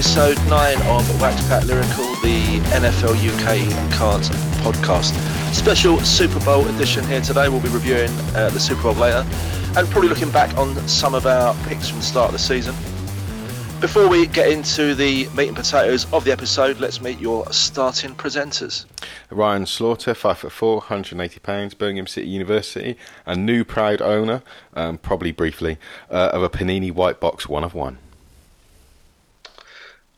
episode 9 of Waxpat Lyrical, the NFL UK Cards podcast. Special Super Bowl edition here today. We'll be reviewing uh, the Super Bowl later and probably looking back on some of our picks from the start of the season. Before we get into the meat and potatoes of the episode, let's meet your starting presenters. Ryan Slaughter, five foot four, 180 pounds, Birmingham City University, and new proud owner, um, probably briefly, uh, of a Panini White Box one of one.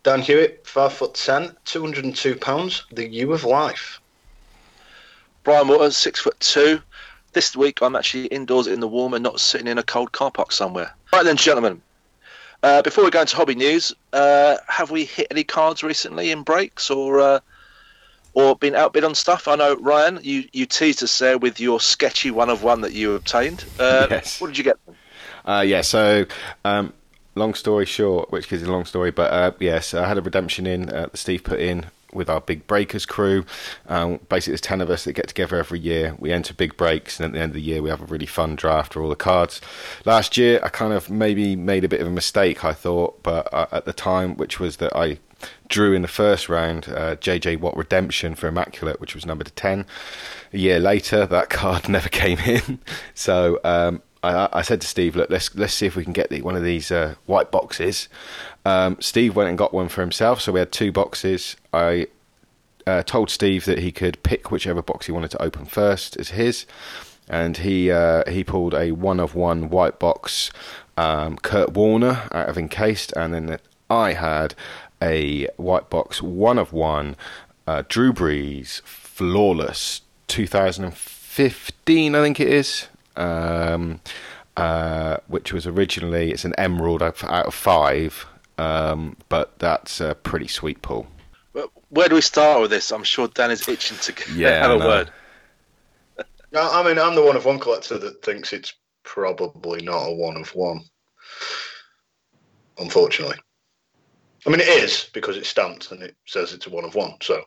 Dan Hewitt, five foot ten, 202 pounds, the U of life. Brian Waters, six foot two. This week I'm actually indoors in the warm and not sitting in a cold car park somewhere. Right then, gentlemen. Uh, before we go into hobby news, uh, have we hit any cards recently in breaks or uh, or been outbid on stuff? I know Ryan, you, you teased us there with your sketchy one of one that you obtained. Uh, Yes. What did you get? Uh, yeah, so um, long story short, which is a long story, but uh, yes, I had a redemption in uh, that Steve put in with our Big Breakers crew. Um, basically, there's 10 of us that get together every year. We enter big breaks, and at the end of the year, we have a really fun draft for all the cards. Last year, I kind of maybe made a bit of a mistake, I thought, but uh, at the time, which was that I drew in the first round uh, JJ Watt Redemption for Immaculate, which was number to 10. A year later, that card never came in. so um, I, I said to Steve, look, let's let's see if we can get the, one of these uh, white boxes. Um, Steve went and got one for himself, so we had two boxes. I uh, told Steve that he could pick whichever box he wanted to open first as his, and he uh, he pulled a one of one white box um, Kurt Warner out of encased, and then I had a white box one of one Drew Brees flawless 2015, I think it is. Um, uh, which was originally it's an emerald out out of five, um, but that's a pretty sweet pull. Well, Where do we start with this? I'm sure Dan is itching to Yeah, have a know. word. No, I mean, I'm the one of one collector that thinks it's probably not a one of one. Unfortunately. I mean, it is because it's stamped and it says it's a one of one. So,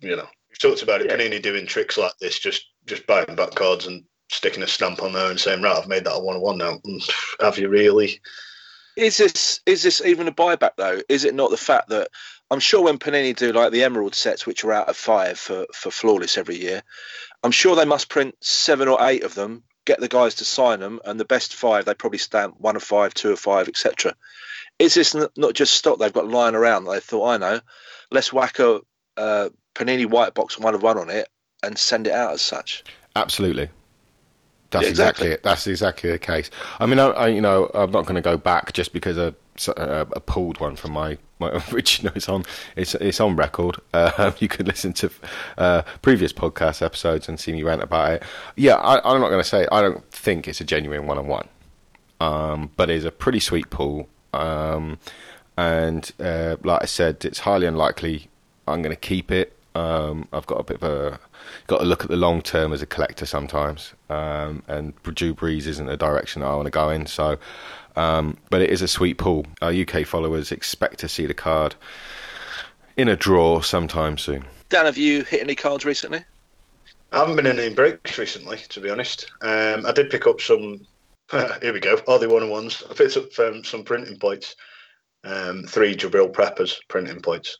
you know, we've talked about it. Yeah. Panini doing tricks like this, just just buying back cards and sticking a stamp on there and saying, right, I've made that a one of one now. Mm, Have you really? Is this is this even a buyback though? Is it not the fact that I'm sure when Panini do like the Emerald sets, which are out of five for for flawless every year, I'm sure they must print seven or eight of them, get the guys to sign them, and the best five they probably stamp one of five, two of five, etc. Is this not just stock they've got lying around? That they thought, I know, let's whack a uh, Panini white box one of one on it and send it out as such. Absolutely. That's exactly. exactly it. That's exactly the case. I mean, I, I you know, I'm not going to go back just because I, I, I pulled one from my, my original. It's on. It's it's on record. Uh, you could listen to uh, previous podcast episodes and see me rant about it. Yeah, I, I'm not going to say I don't think it's a genuine one on one, um, but it's a pretty sweet pull. Um, and uh, like I said, it's highly unlikely I'm going to keep it. Um, I've got a bit of a got to look at the long term as a collector sometimes, um, and Drew Brees isn't a direction that I want to go in. So, um, but it is a sweet pool. Our UK followers expect to see the card in a draw sometime soon. Dan, have you hit any cards recently? I haven't been in any breaks recently, to be honest. Um, I did pick up some. here we go. All the one on ones. I picked up um, some printing points. Um, three Jabrill Peppers printing points.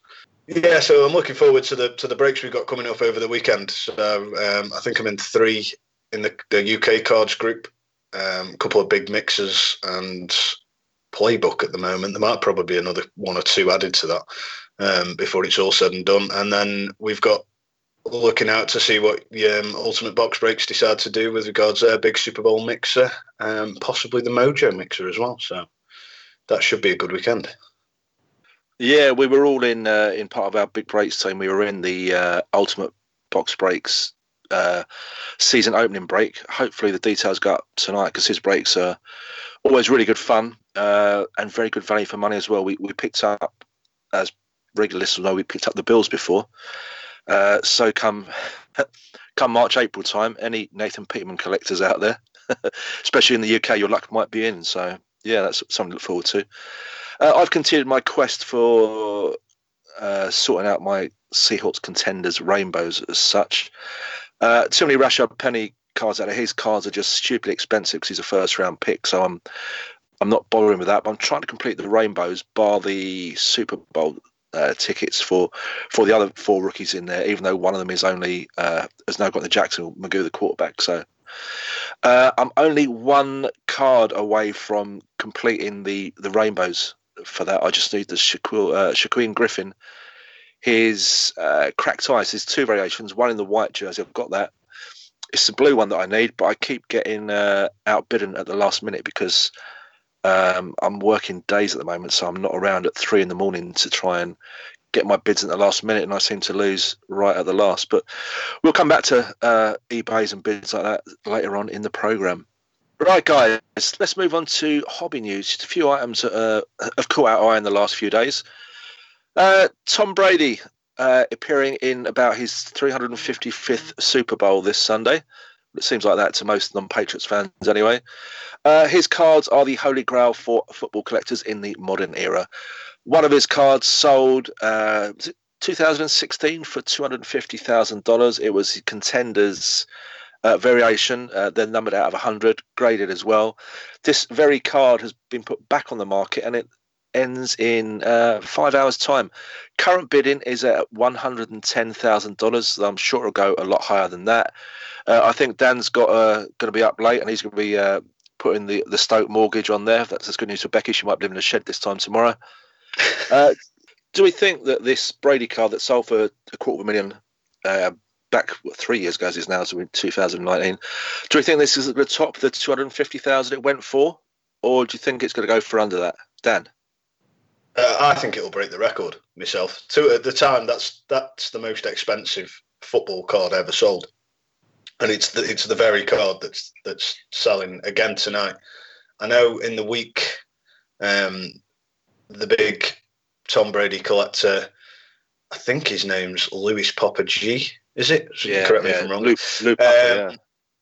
Yeah, so I'm looking forward to the to the breaks we've got coming up over the weekend. So um, I think I'm in three in the, the UK cards group. Um, a couple of big mixers and playbook at the moment. There might probably be another one or two added to that um, before it's all said and done. And then we've got looking out to see what the um, Ultimate Box Breaks decide to do with regards to their big Super Bowl mixer, um, possibly the Mojo mixer as well. So that should be a good weekend. Yeah, we were all in uh, in part of our big breaks team. We were in the uh, ultimate box breaks uh, season opening break. Hopefully, the details go up tonight because his breaks are always really good fun uh, and very good value for money as well. We we picked up as regular listeners know we picked up the bills before. Uh, so come come March April time, any Nathan Peterman collectors out there, especially in the UK, your luck might be in. So yeah, that's something to look forward to. Uh, I've continued my quest for uh, sorting out my Seahawks contenders rainbows as such. Uh, too many Rashad Penny cards out of his cards are just stupidly expensive because he's a first round pick. So I'm I'm not bothering with that, but I'm trying to complete the rainbows, bar the Super Bowl uh, tickets for for the other four rookies in there. Even though one of them is only uh, has now got the Jackson McGough, the quarterback. So uh, I'm only one card away from completing the the rainbows for that. I just need the Shaquille, uh, Shaquem Griffin. His uh, cracked ice. There's two variations. One in the white jersey. I've got that. It's the blue one that I need, but I keep getting uh, outbidden at the last minute because um, I'm working days at the moment, so I'm not around at three in the morning to try and get my bids in the last minute, and I seem to lose right at the last. But we'll come back to uh, eBays and bids like that later on in the program. Right, guys, let's move on to hobby news. Just a few items that uh, have caught our eye in the last few days. Uh, Tom Brady uh, appearing in about his 355th Super Bowl this Sunday. It seems like that to most non-Patriots fans, anyway. Uh, his cards are the holy grail for football collectors in the modern era. One of his cards sold uh, 2016 for $250,000. It was contenders uh, variation. Uh, they're numbered out of 100, graded as well. This very card has been put back on the market and it ends in uh, five hours' time. Current bidding is at $110,000. I'm sure it'll go a lot higher than that. Uh, I think Dan's got uh, going to be up late and he's going to be uh, putting the, the Stoke mortgage on there. That's, that's good news for Becky. She might live in a shed this time tomorrow. Uh, do we think that this Brady card that sold for a quarter of a million uh, back what, three years ago, as it's now, so in 2019, do we think this is at the top the 250,000 it went for? Or do you think it's going to go for under that? Dan? Uh, I think it'll break the record myself. To at the time, that's that's the most expensive football card ever sold, and it's the it's the very card that's that's selling again tonight. I know in the week, um, the big Tom Brady collector, I think his name's Louis Popper G. Is it? Yeah, Correct me yeah. if I'm wrong. Luke, Luke Popper, Um, yeah.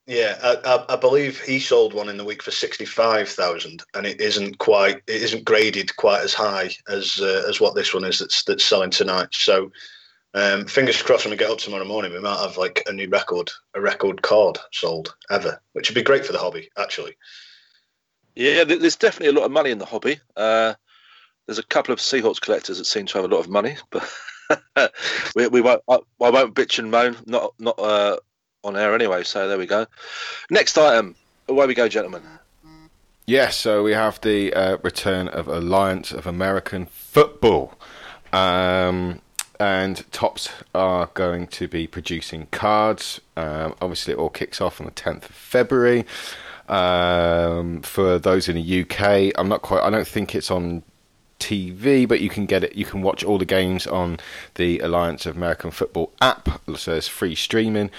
Yeah, I, I, I believe he sold one in the week for sixty-five thousand, and it isn't quite, it isn't graded quite as high as uh, as what this one is that's that's selling tonight. So, um, fingers crossed when we get up tomorrow morning, we might have like a new record, a record card sold ever, which would be great for the hobby, actually. Yeah, there's definitely a lot of money in the hobby. Uh, there's a couple of Seahawks collectors that seem to have a lot of money, but we, we won't. I, I won't bitch and moan. Not not uh, on air anyway. So there we go. Next item. Away we go, gentlemen. Yes, so we have the uh, return of Alliance of American Football. Um, and Topps are going to be producing cards. Um, obviously, it all kicks off on the 10th of February. Um, for those in the UK, I'm not quite, I don't think it's on TV, but you can get it. You can watch all the games on the Alliance of American Football app. So it's free streaming.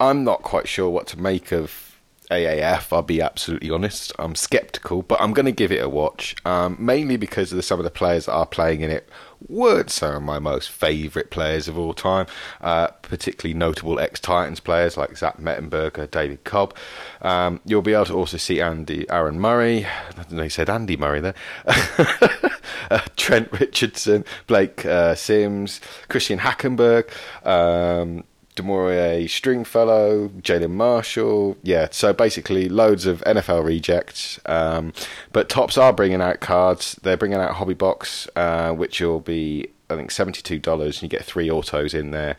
I'm not quite sure what to make of AAF. I'll be absolutely honest. I'm skeptical, but I'm going to give it a watch. Um, mainly because of the, some of the players that are playing in it weren't some of my most favourite players of all time. Uh, particularly notable ex-Titans players like Zach Mettenberger, David Cobb. Um, you'll be able to also see Andy, Aaron Murray. They said Andy Murray there. uh, Trent Richardson, Blake uh, Sims, Christian Hackenberg. Um, Damore'ea Stringfellow, Jalen Marshall. Yeah, so basically loads of NFL rejects. Um, but Topps are bringing out cards. They're bringing out Hobby Box, uh, which will be, I think, $72, and you get three autos in there.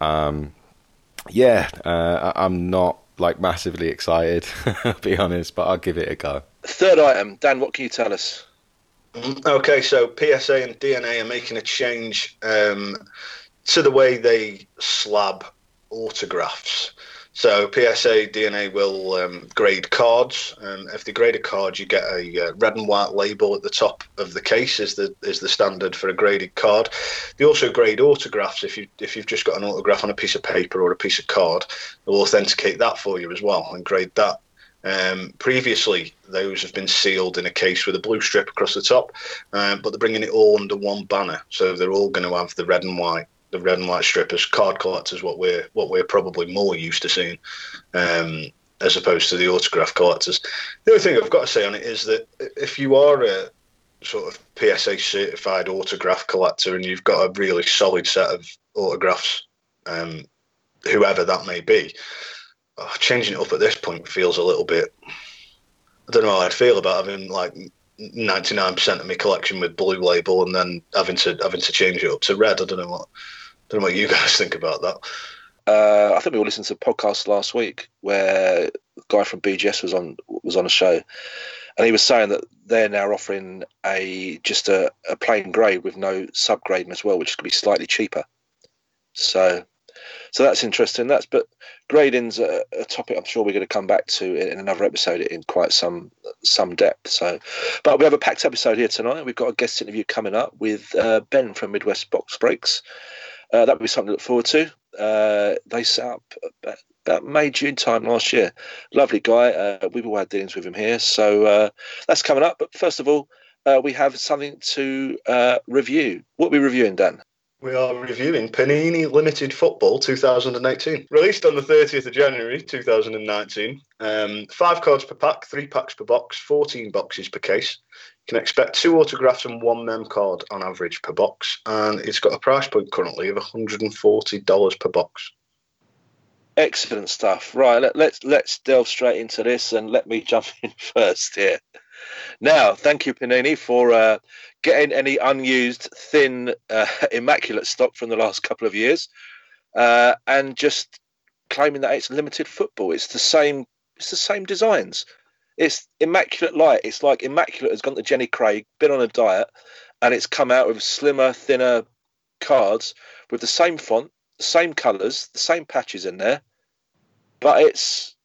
Um, yeah, uh, I- I'm not like massively excited, I'll be honest, but I'll give it a go. Third item. Dan, what can you tell us? Mhm. Okay, so PSA and DNA are making a change um, to the way they slab autographs. So PSA DNA will um, grade cards. and if they grade a card, you get a uh, red and white label at the top of the case. is the is the standard for a graded card. They also grade autographs. If you if you've just got an autograph on a piece of paper or a piece of card, they'll authenticate that for you as well and grade that. Um, previously, those have been sealed in a case with a blue strip across the top, um, but they're bringing it all under one banner, so they're all going to have the red and white, the red and white strippers, card collectors. What we're what we're probably more used to seeing, um, as opposed to the autograph collectors. The other thing I've got to say on it is that if you are a sort of PSA certified autograph collector and you've got a really solid set of autographs, um, whoever that may be oh, changing it up at this point feels a little bit. I don't know how I'd feel about having like ninety nine percent of my collection with blue label, and then having to having to change it up to red. I don't know what don't know what you guys think about that. Uh, I think we all listened to a podcast last week where a guy from BGS was on was on a show, and he was saying that they're now offering a just a, a plain grade with no subgrading as well, which could be slightly cheaper. So, so that's interesting. That's but grading's a, a topic I'm sure we're going to come back to in, in, another episode in quite some some depth. So, but we have a packed episode here tonight. We've got a guest interview coming up with uh, Ben from Midwest Box Breaks. Uh, that would be something to look forward to. Uh, they set up about, about, May June time last year. Lovely guy. Uh, we've all had dealings with him here, so uh, that's coming up. But first of all, uh, we have something to uh, review. What are we reviewing, Dan? We are reviewing Panini Limited Football 2018, released on the 30th of January 2019. Um, five cards per pack, three packs per box, 14 boxes per case. Can expect two autographs and one mem card on average per box, and it's got a price point currently of $140 per box. Excellent stuff. Right, let, let's let's delve straight into this, and let me jump in first here. Now, thank you, Panini, for uh, getting any unused, thin, uh, immaculate stock from the last couple of years, uh, and just claiming that it's limited football. It's the same. It's the same designs. It's immaculate light. It's like immaculate has gone to Jenny Craig, been on a diet, and it's come out with slimmer, thinner cards with the same font, the same colours, the same patches in there, but it's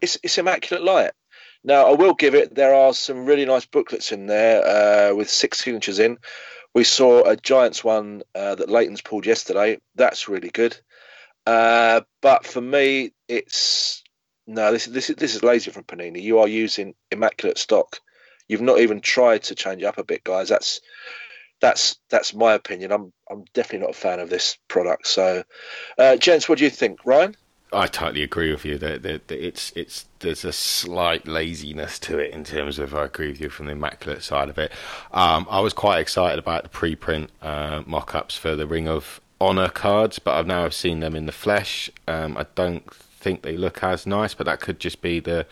it's it's immaculate light. Now, I will give it, there are some really nice booklets in there uh, with six signatures in. We saw a Giants one uh, that Layton's pulled yesterday. That's really good. Uh, but for me, it's no. This is this is this is lazy from Panini. You are using immaculate stock. You've not even tried to change up a bit, guys. That's that's that's my opinion. I'm I'm definitely not a fan of this product. So, uh, gents, what do you think, Ryan? I totally agree with you that, it's it's there's a slight laziness to it in terms of I agree with you from the immaculate side of it. Um, I was quite excited about the preprint uh, mock-ups for the Ring of Honor cards, but I've now seen them in the flesh. Um, I don't think they look as nice, but that could just be the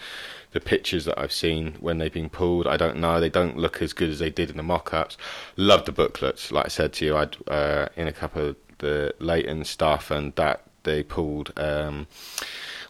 the pictures that I've seen when they've been pulled. I don't know; they don't look as good as they did in the mock-ups. Love the booklets, like I said to you. I'd uh, in a couple of the Layton stuff, and that they pulled um,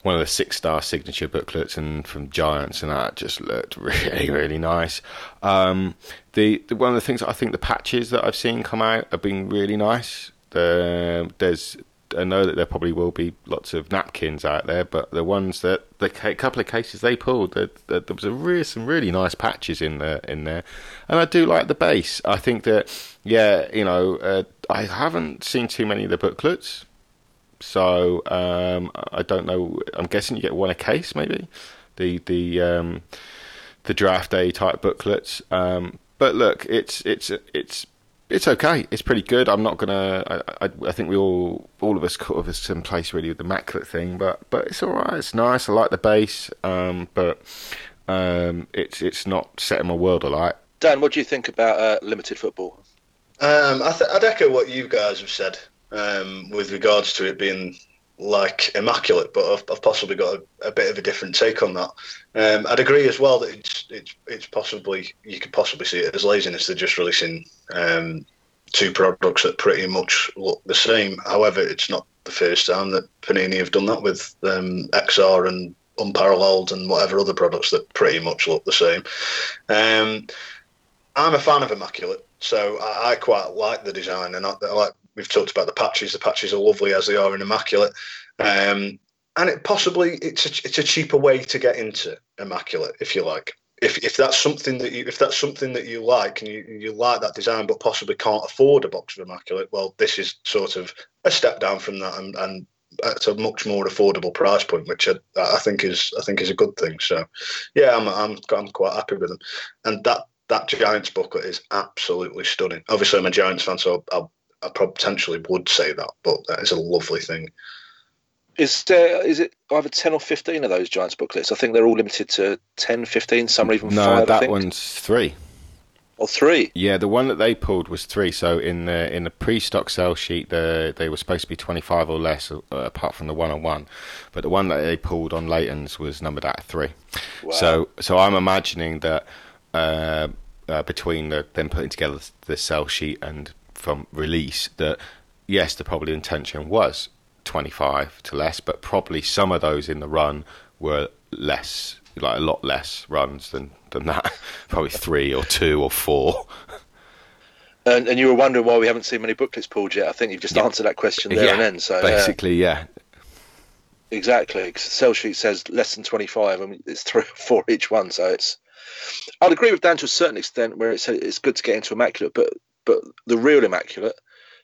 one of the six star signature booklets and from Giants, and that just looked really really nice. Um, the, the, one of the things I think the patches that I've seen come out have been really nice. The, there's I know that there probably will be lots of napkins out there, but the ones that the couple of cases they pulled, there, there was some really nice patches in there. In there, and I do like the base. I think that yeah, you know, uh, I haven't seen too many of the booklets. So um, I don't know. I'm guessing you get one a case, maybe the the um, the draft day type booklets. Um, but look, it's it's it's it's okay. It's pretty good. I'm not gonna. I, I, I think we all all of us kind of in place really with the maclet thing, but but it's all right. It's nice. I like the base, um, but um, it's it's not setting my world alight. Dan, what do you think about uh, limited football? Um, I th- I'd echo what you guys have said um, with regards to it being like immaculate, but I've, I've possibly got a, a, bit of a different take on that. Um, I'd agree as well that it's it's it's possibly you could possibly see it as laziness. They're just releasing um, two products that pretty much look the same. However, it's not the first time that Panini have done that with um, XR and Unparalleled and whatever other products that pretty much look the same. Um, I'm a fan of immaculate, so I, I, quite like the design and I, I like we've talked about the patches. The patches are lovely as they are in immaculate, um, and it possibly it's a, it's a cheaper way to get into immaculate if you like. If, if that's something that you if that's something that you like and you, you like that design but possibly can't afford a box of immaculate well this is sort of a step down from that and, and at a much more affordable price point, which I, I, think is I think is a good thing. So, yeah, I'm I'm I'm quite happy with them, and that that Giants booklet is absolutely stunning. Obviously, I'm a Giants fan, so I'll I potentially would say that, but that is a lovely thing. Is there is it either ten or fifteen of those Giants booklets? I think they're all limited to 10, 15, Some are even no, five. that one's three. Or three? Yeah, the one that they pulled was three. So in the in the pre-stock sell sheet, the, they were supposed to be twenty five or less, uh, apart from the one on one. But the one that they pulled on Layton's was numbered at three. Wow. So so I'm imagining that. Uh, uh, between the, them putting together the sell sheet and from release that yes, the probably intention was 25 to less, but probably some of those in the run were less, like a lot less runs than, than that. probably three or two or four. And, and you were wondering why we haven't seen many booklets pulled yet. I think you've just yeah. answered that question there yeah, and then. So basically, yeah. Exactly. Cause the sell sheet says less than 25. I mean, it's three or four each one. So it's. I'd agree with Dan to a certain extent where it's it's good to get into immaculate, but but the real immaculate,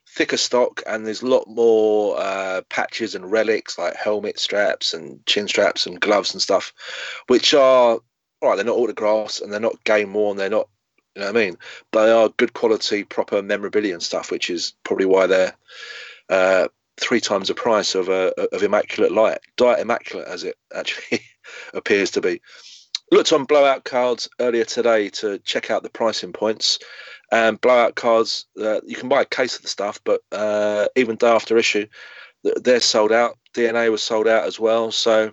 thicker stock, and there's a lot more uh, patches and relics like helmet straps and chin straps and gloves and stuff, which are all right. They're not autographs and they're not game worn. They're not you know what I mean? They are good quality, proper memorabilia and stuff, which is probably why they're uh, three times the price of a of immaculate light, diet immaculate as it actually appears to be. Looked on blowout cards earlier today to check out the pricing points. And blowout cards, uh, you can buy a case of the stuff, but uh, even day after issue, they're sold out. DNA was sold out as well. So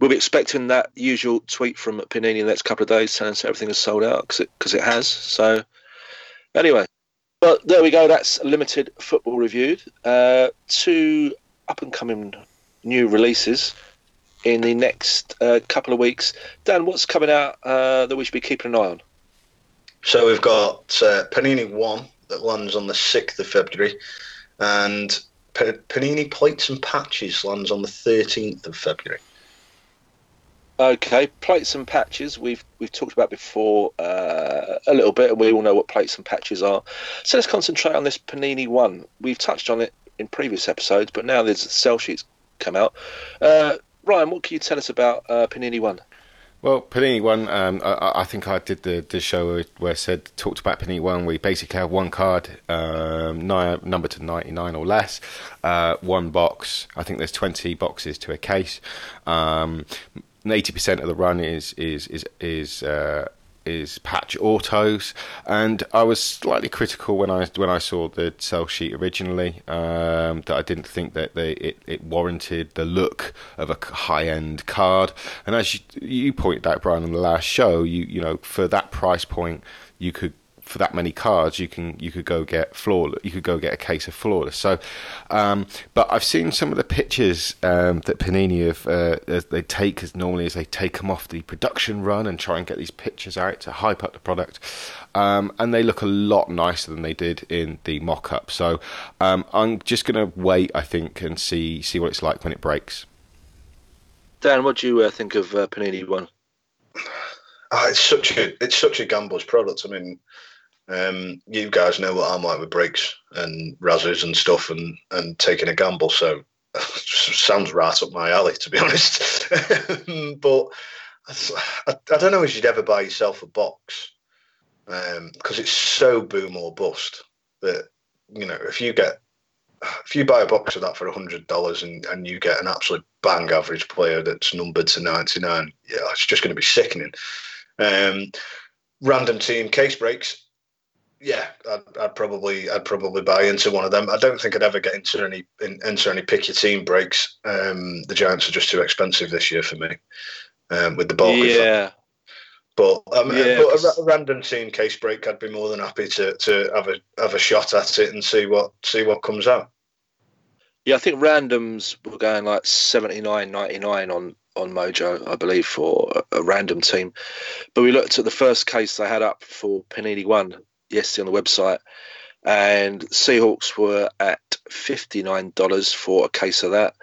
we'll be expecting that usual tweet from Panini in the next couple of days us everything is sold out because it, it has. So anyway, but there we go. That's limited football reviewed. Uh, two up and coming new releases in the next uh, couple of weeks. Dan, what's coming out uh, that we should be keeping an eye on? So we've got uh, Panini One that lands on the sixth of February, and Panini Plates and Patches lands on the thirteenth of February. Okay, plates and patches we've we've talked about before uh, a little bit, and we all know what plates and patches are. So let's concentrate on this Panini one. We've touched on it in previous episodes, but now there's sell sheets come out. Uh, Ryan, what can you tell us about uh, Panini one? Well, Panini One, um, I, I, think I did the, the show where I said talked about Panini One. We basically have one card, um, number to ninety nine or less, uh, one box. I think there's twenty boxes to a case. Um, eighty percent of the run is is is is uh, is patch autos, and I was slightly critical when I when I saw the sell sheet originally um, that I didn't think that they it, it warranted the look of a high end card. And as you, you pointed out, Brian, on the last show, you you know for that price point, you could for that many cards, you can you could go get flawless. You could go get a case of flawless. So, um, but I've seen some of the pictures um, that Panini have uh, they take as normally as they take them off the production run and try and get these pictures out to hype up the product, um, and they look a lot nicer than they did in the mock-up. So, um, I'm just going to wait, I think, and see see what it's like when it breaks. Dan, what do you uh, think of uh, Panini One? Oh, it's such a it's such a gambler's product. I mean, um, you guys know what I'm like with breaks and razzes and stuff, and and taking a gamble. So sounds right up my alley, to be honest. but I, I, don't know if you'd ever buy yourself a box because um, it's so boom or bust that you know if you get if you buy a box of that for hundred dollars and, and you get an absolute bang average player that's numbered to ninety nine, yeah, it's just going to be sickening. Um, random team case breaks yeah, I'd, I'd, probably I'd probably buy into one of them. I don't think I'd ever get into any in, into any pick your team breaks. Um, the Giants are just too expensive this year for me um, with the bulk. Yeah. But, um, yeah, but a, a, random team case break, I'd be more than happy to, to have a have a shot at it and see what see what comes out. Yeah, I think randoms were going like seventy nine ninety nine on on Mojo, I believe, for a, a, random team. But we looked at the first case they had up for Panini One, yesterday on the website, and Seahawks were at $59 for a case of that.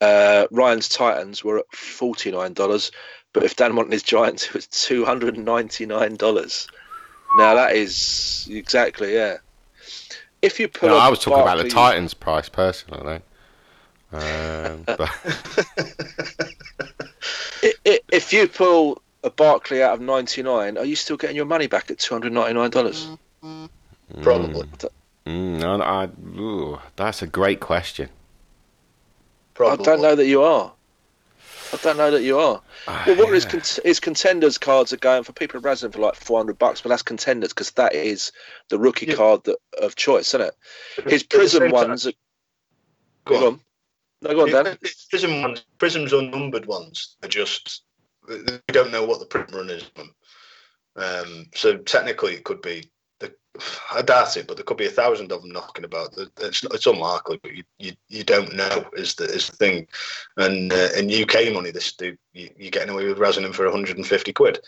Uh, Ryan's Titans were at $49, but if Dan wanted his Giants, it was $299. Now that is exactly, yeah. If you put, no, I was talking about the Titans price personally. Um, but... if you pull a Barkley out of 99, are you still getting your money back at $299? Probably. Mm, no, I, ooh, that's a great question. Probably. I don't know that you are. I don't know that you are. Uh, well, what yeah. is, cont- is contenders cards are going for people razzing for like four hundred bucks, but that's contenders because that is the rookie yeah. card that, of choice, isn't it? His Prism ones. Are... Go, go on. on. No, go on, Dan. Prism ones, Prism's unnumbered ones are just we don't know what the print run is. Um, so technically, it could be. I doubt it, but there could be a thousand of them knocking about. It's, it's unlikely, but you, you, you don't know is the is the thing. And uh, in UK money, this you, you're getting away with resin for 150 quid.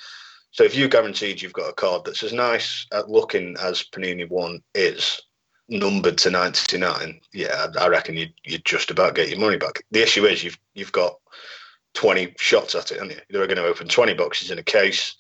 So if you guaranteed you've got a card that's as nice at looking as Panini One is, numbered to 99, yeah, I reckon you'd, you'd just about get your money back. The issue is you've you've got 20 shots at it, and you? They're going to open 20 boxes in a case.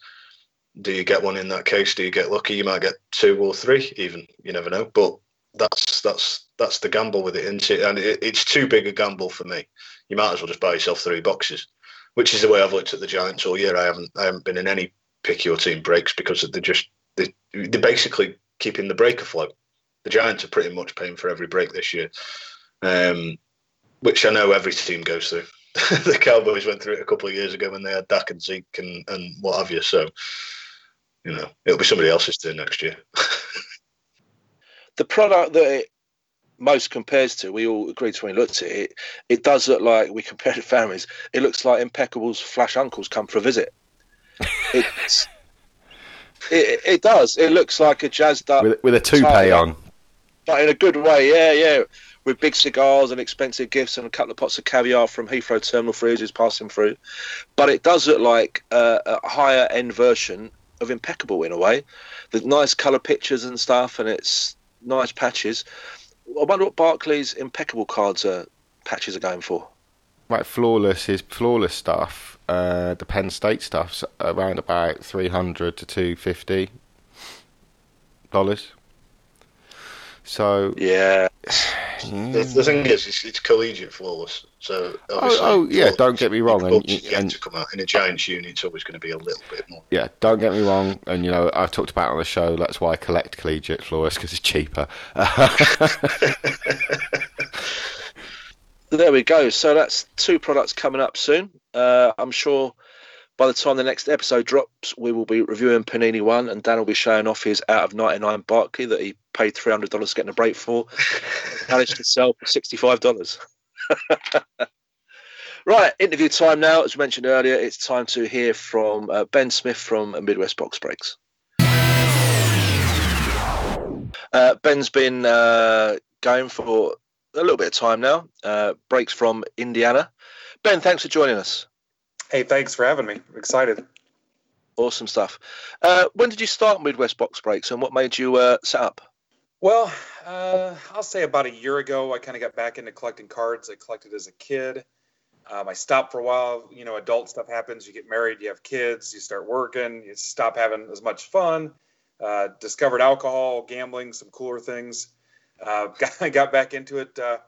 Do you get one in that case? Do you get lucky? You might get two or three, even. You never know. But that's that's that's the gamble with it, isn't it? And it, it's too big a gamble for me. You might as well just buy yourself three boxes, which is the way I've looked at the Giants all year. I haven't I haven't been in any pick your team breaks because they're just they, they're basically keeping the break afloat. The Giants are pretty much paying for every break this year, um, which I know every team goes through. the Cowboys went through it a couple of years ago when they had Dak and Zeke and, and what have you. So, you know, it'll be somebody else's turn next year. the product that it most compares to, we all agreed to when we looked at it, it does look like, we compared to families, it looks like Impeccable's Flash Uncles come for a visit. It's, it, it does. It looks like a jazzed up. With, with a toupee on. But in a good way, yeah, yeah. With big cigars and expensive gifts and a couple of pots of caviar from Heathrow Terminal 3 as he's passing through. But it does look like a, a higher end version of Impeccable in a way. The nice colour pictures and stuff, and it's nice patches. I wonder what Barkley's Impeccable cards are, patches are going for. Right, flawless is flawless stuff uh, the Penn State stuff's around about three hundred to two fifty dollars. So yeah, the, the, thing is, it's, it's, collegiate flawless. So oh, oh yeah, don't get me wrong. And, and to come out in a Giants unit, it's always going to be a little bit more. Yeah, don't get me wrong. And you know, I've talked about on the show. That's why I collect collegiate flawless because it's cheaper. there we go. So that's two products coming up soon. Uh, I'm sure by the time the next episode drops, we will be reviewing Panini One, and Dan will be showing off his out of 99 Barkley that he paid $300 getting a break for, managed to sell for $65. right, interview time now. As we mentioned earlier, it's time to hear from uh, Ben Smith from Midwest Box Breaks. Uh, Ben's been uh, going for a little bit of time now. Uh, breaks from Indiana. Ben, thanks for joining us. Hey, thanks for having me. I'm excited. Awesome stuff. Uh, when did you start Midwest Box Breaks, and what made you uh, set up? Well, uh, I'll say about a year ago, I kind of got back into collecting cards I collected as a kid. Um, I stopped for a while. You know, adult stuff happens. You get married, you have kids, you start working, you stop having as much fun. Uh, discovered alcohol, gambling, some cooler things. Uh, got, got back into it uh,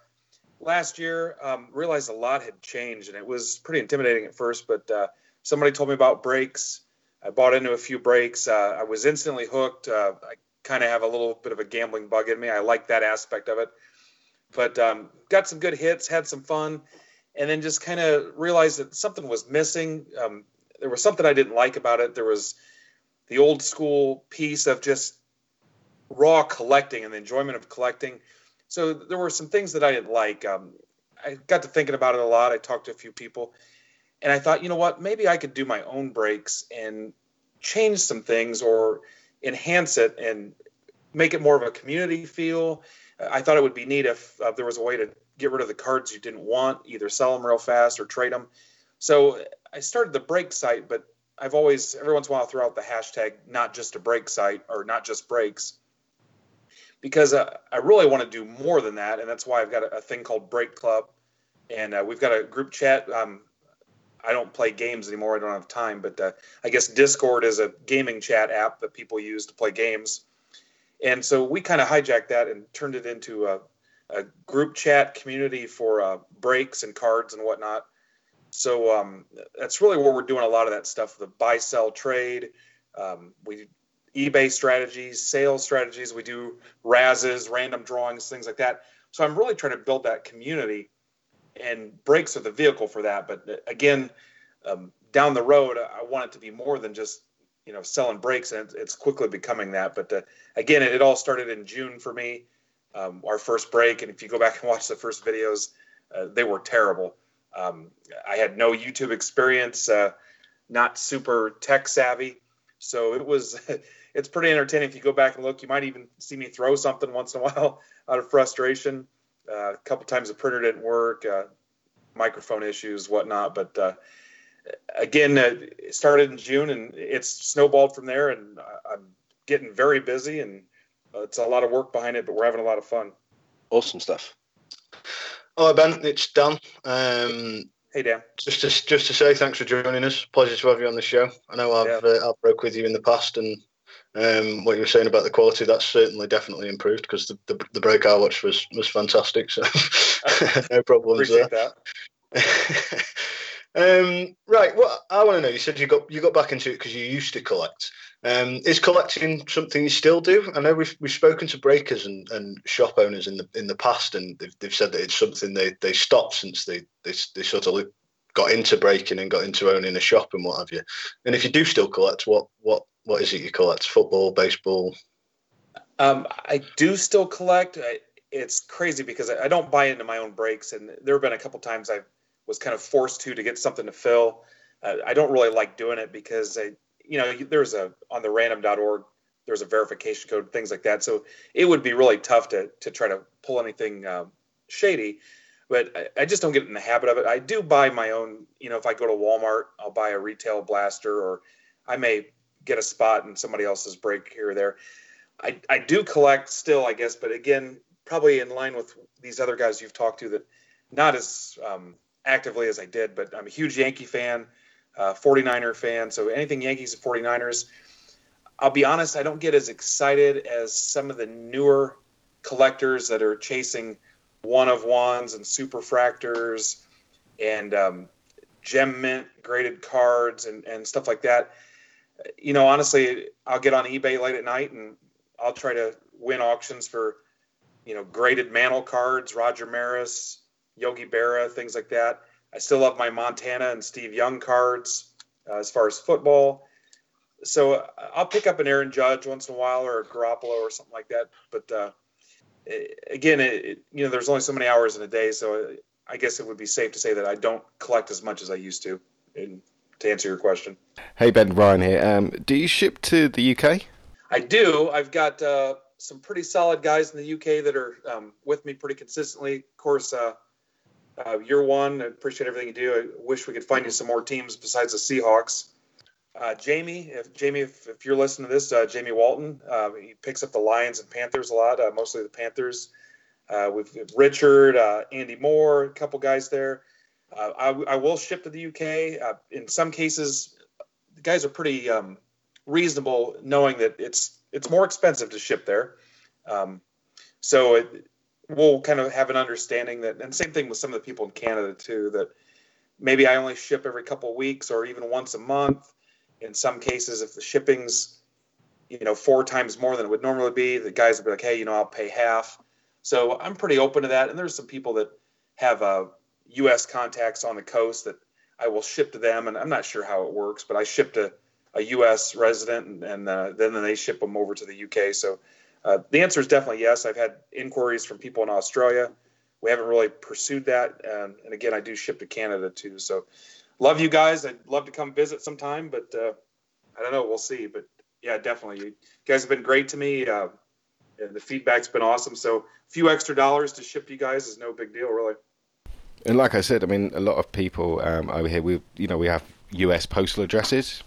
last year. Um, realized a lot had changed, and it was pretty intimidating at first. But uh, somebody told me about breaks. I bought into a few breaks. Uh, I was instantly hooked. Uh, I kind of have a little bit of a gambling bug in me. I like that aspect of it. But um, got some good hits, had some fun, and then just kind of realized that something was missing. Um, there was something I didn't like about it. There was the old school piece of just raw collecting and the enjoyment of collecting. So there were some things that I didn't like. Um, I got to thinking about it a lot. I talked to a few people, and I thought, you know what, maybe I could do my own breaks and change some things or enhance it and make it more of a community feel. I thought it would be neat if uh, there was a way to get rid of the cards you didn't want, either sell them real fast or trade them. So I started the break site, but I've always, every once in a while, throw out the hashtag not just a break site or not just breaks because uh, I really want to do more than that, and that's why I've got a, a thing called Break Club, and uh, we've got a group chat. Um, I don't play games anymore; I don't have time. But uh, I guess Discord is a gaming chat app that people use to play games, and so we kind of hijacked that and turned it into a, a group chat community for uh, breaks and cards and whatnot. So um, that's really where we're doing a lot of that stuff: the buy, sell, trade. Um, we eBay strategies, sales strategies. We do razzes, random drawings, things like that. So I'm really trying to build that community, and breaks are the vehicle for that. But uh, again, um, down the road, I want it to be more than just you know selling breaks, and it's quickly becoming that. But uh, again, it, it, all started in June for me, um, our first break. And if you go back and watch the first videos, uh, they were terrible. Um, I had no YouTube experience, uh, not super tech savvy So it was, it's pretty entertaining. If you go back and look, you might even see me throw something once in a while out of frustration. Uh, a couple times the printer didn't work, uh, microphone issues, whatnot. But uh, again, uh, it started in June and it's snowballed from there. And I'm getting very busy and it's a lot of work behind it, but we're having a lot of fun. Awesome stuff. Hi Ben, it's Dan. Um, hey Dan. Just to just to say thanks for joining us. Pleasure to have you on the show. I know I've yeah. uh, I've broke with you in the past, and um, what you were saying about the quality that's certainly definitely improved because the, the, the break I watched was was fantastic. So no problems there. um, right, what I want to know, you said you got you got back into it because you used to collect. Um, is collecting something you still do? I know we've we've spoken to breakers and, and shop owners in the in the past, and they've, they've said that it's something they, they stopped since they, they they sort of got into breaking and got into owning a shop and what have you. And if you do still collect, what what what is it you collect? Football, baseball? Um, I do still collect. It's crazy because I, don't buy into my own breaks, and there have been a couple times I was kind of forced to to get something to fill. Uh, I don't really like doing it because I you know, there's a on the random.org, there's a verification code, things like that. So it would be really tough to to try to pull anything um, shady. But I, I, just don't get in the habit of it. I do buy my own. You know, if I go to Walmart, I'll buy a retail blaster, or I may get a spot in somebody else's break here or there. I, I do collect still, I guess, but again, probably in line with these other guys you've talked to that not as um, actively as I did, but I'm a huge Yankee fan uh, 49er fan. So anything Yankees and 49ers. I'll be honest, I don't get as excited as some of the newer collectors that are chasing one of ones and superfractors and um, gem mint graded cards and, and stuff like that. You know, honestly, I'll get on eBay late at night and I'll try to win auctions for, you know, graded mantle cards, Roger Maris, Yogi Berra, things like that. I still love my Montana and Steve Young cards uh, as far as football. So uh, I'll pick up an Aaron Judge once in a while or a Garoppolo or something like that. But uh, it, again, it, you know, there's only so many hours in a day, so I guess it would be safe to say that I don't collect as much as I used to. In, to answer your question. Hey Ben, Ryan here. Um, do you ship to the UK? I do. I've got uh, some pretty solid guys in the UK that are um, with me pretty consistently. Of course, uh, uh, year one, I appreciate everything you do. I wish we could find you some more teams besides the Seahawks. Uh, Jamie, if Jamie, if, if, you're listening to this, uh, Jamie Walton, uh, he picks up the Lions and Panthers a lot, uh, mostly the Panthers. Uh, with Richard, uh, Andy Moore, a couple guys there. I, I, will ship to the UK. in some cases, the guys are pretty um, reasonable, knowing that it's it's more expensive to ship there. Um, so it, we'll kind of have an understanding that, and same thing with some of the people in Canada too, that maybe I only ship every couple of weeks or even once a month. In some cases, if the shipping's you know four times more than it would normally be, the guys will be like, hey, you know, I'll pay half. So I'm pretty open to that. And there's some people that have uh, U.S. contacts on the coast that I will ship to them, and I'm not sure how it works, but I ship to a U.S. resident, and, and uh, then they ship them over to the U.K. So uh, the answer is definitely yes. I've had inquiries from people in Australia. We haven't really pursued that, and, again, I do ship to Canada too. So, love you guys. I'd love to come visit sometime, but uh, I don't know. We'll see. But yeah, definitely, you guys have been great to me. Uh, and the feedback's been awesome. So, a few extra dollars to ship you guys is no big deal, really. And like I said, I mean, a lot of people um, over here, we you know we have U.S. postal addresses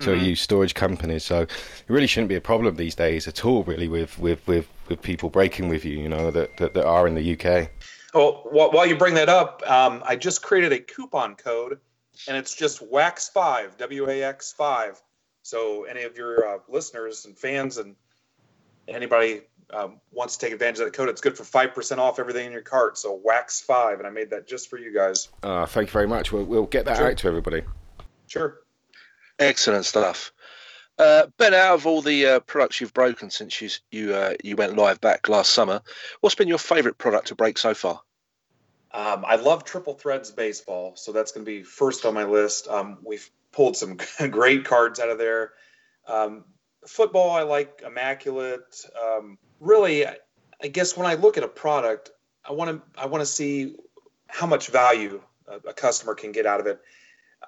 so mm-hmm. use storage companies. So it really shouldn't be a problem these days at all, really, with with with, with people breaking with you, you know, that, that, that are in the UK. Well, while you bring that up, um, I just created a coupon code, and it's just WAX five, W A X five. So any of your uh, listeners and fans and anybody um, wants to take advantage of that code, it's good for five percent off everything in your cart. So wax five, and I made that just for you guys. Uh, thank you very much. We'll, we'll get that sure. out to everybody. Sure. Excellent stuff. Uh, ben, out of all the uh, products you've broken since you you uh, you went live back last summer, what's been your favourite product to break so far? Um, I love Triple Threads baseball, so that's going to be first on my list. Um, we've pulled some great cards out of there. Um, football, I like Immaculate. Um, really, I guess when I look at a product, I want to I want to see how much value a, a customer can get out of it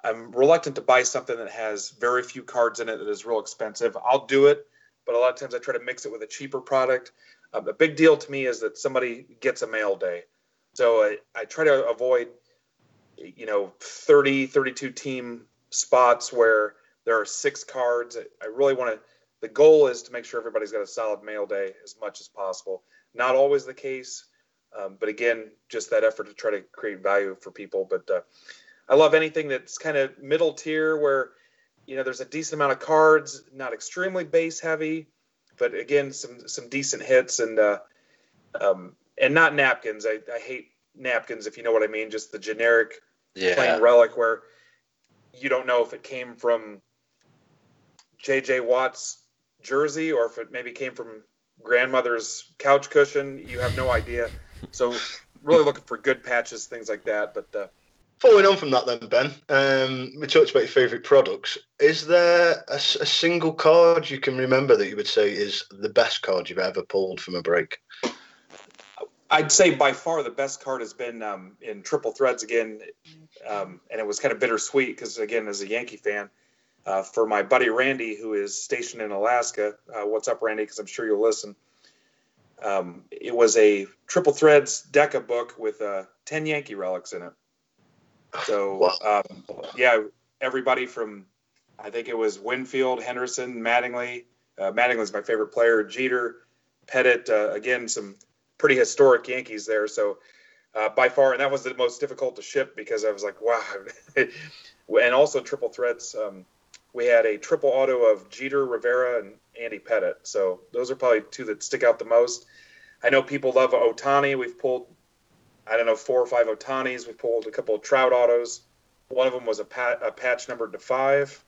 I'm reluctant to buy something that has very few cards in it that is real expensive. I'll do it, but a lot of times I try to mix it with a cheaper product. Um, a big deal to me is that somebody gets a mail day. So I, I try to avoid, you know, 30, 32 team spots where there are six cards. I really want to, the goal is to make sure everybody's got a solid mail day as much as possible. Not always the case, um, but again, just that effort to try to create value for people. But uh, I love anything that's kind of middle tier where, you know, there's a decent amount of cards, not extremely base heavy, but again, some some decent hits and uh, um, and not napkins. I, I hate napkins if you know what I mean. Just the generic Yeah. plain relic where you don't know if it came from J.J. Watt's jersey or if it maybe came from grandmother's couch cushion. You have no idea. So really looking for good patches, things like that. But uh, Following on from that, then Ben, um, we talked about your favourite products. Is there a single card you can remember that you would say is the best card you've ever pulled from a break? I'd say by far the best card has been um, in triple threads again, um, and it was kind of bittersweet because again, as a Yankee fan, uh, for my buddy Randy who is stationed in Alaska, uh, what's up, Randy? Because I'm sure you'll listen. Um, it was a triple threads Deca book with uh, ten Yankee relics in it. So um, yeah, everybody from I think it was Winfield, Henderson, Mattingly. Uh, Mattingly's my favorite player. Jeter, Pettitte. Uh, again, some pretty historic Yankees there. So uh, by far, and that was the most difficult to ship because I was like, wow. and also triple threads. Um, we had a triple auto of Jeter, Rivera, and Andy Pettitte. So those are probably two that stick out the most. I know people love Ohtani. We've pulled, I don't know, four or five Ohtanis. We pulled a couple of Trout autos. One of them was a, pat, a patch numbered to five.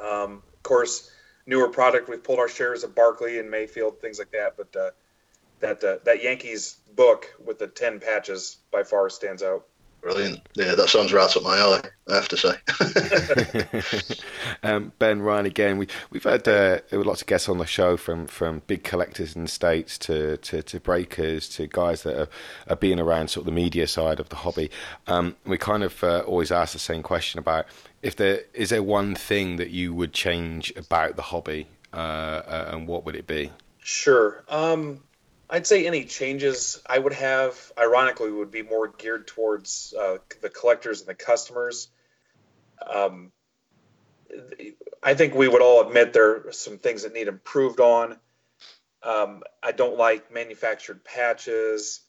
Um, of course, newer product. We've pulled our shares of Barkley and Mayfield, things like that. But uh, that uh, that Yankees book with the ten patches by far stands out. Brilliant. Yeah, that sounds right up my alley, I have to say. um, ben Ryan again. We we've had uh, lots of guests on the show from, from big collectors in the states to, to, to breakers to guys that are, are being around sort of the media side of the hobby. Um, we kind of uh, always ask the same question about if there is there one thing that you would change about the hobby, uh, uh, and what would it be? Sure. Um, I'd say any changes I would have, ironically, would be more geared towards uh, the collectors and the customers. Um, I think we would all admit there are some things that need improved on. Um, I don't like manufactured patches.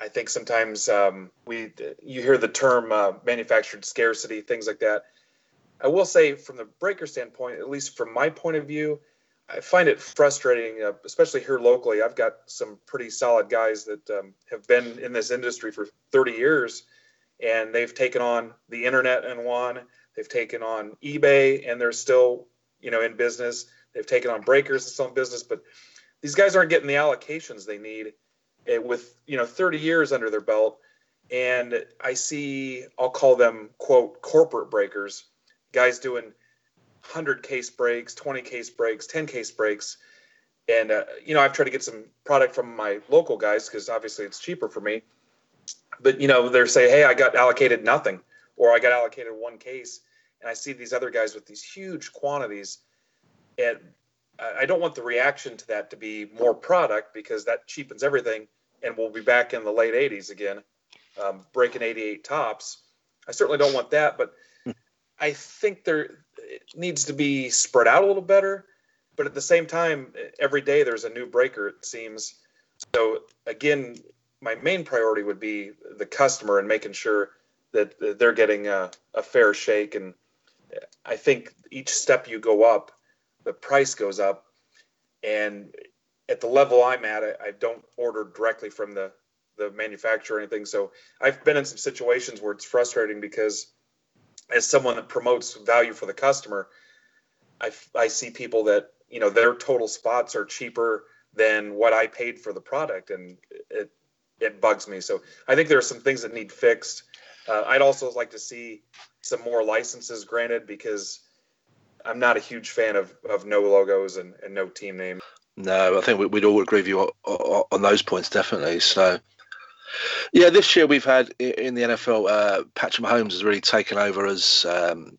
I think sometimes um, we you hear the term uh, manufactured scarcity, things like that. I will say, from the breaker standpoint, at least from my point of view, I find it frustrating, uh, especially here locally. I've got some pretty solid guys that um, have been in this industry for 30 years, and they've taken on the internet and won. They've taken on eBay, and they're still, you know, in business. They've taken on breakers and in business, but these guys aren't getting the allocations they need uh, with, you know, 30 years under their belt. And I see, I'll call them quote corporate breakers, guys doing 100 case breaks, 20 case breaks, 10 case breaks. And, uh, you know, I've tried to get some product from my local guys because obviously it's cheaper for me. But, you know, they're saying, hey, I got allocated nothing or I got allocated one case. And I see these other guys with these huge quantities. And I don't want the reaction to that to be more product because that cheapens everything. And we'll be back in the late 80s again, um, breaking 88 Topps. I certainly don't want that. But I think there needs to be spread out a little better. But at the same time, every day there's a new breaker, it seems. So again, my main priority would be the customer and making sure that they're getting a, a fair shake. And I think each step you go up, the price goes up. And at the level I'm at, I, I don't order directly from the, the manufacturer or anything. So I've been in some situations where it's frustrating because as someone that promotes value for the customer, I, I see people that you know their total spots are cheaper than what I paid for the product, and it it bugs me. So I think there are some things that need fixed. Uh, I'd also like to see some more licenses granted because I'm not a huge fan of, of no logos and, and no team name. No, I think we- we'd all agree with you on, on those points definitely. So, Yeah, this year we've had in the NFL, uh, Patrick Mahomes has really taken over as um,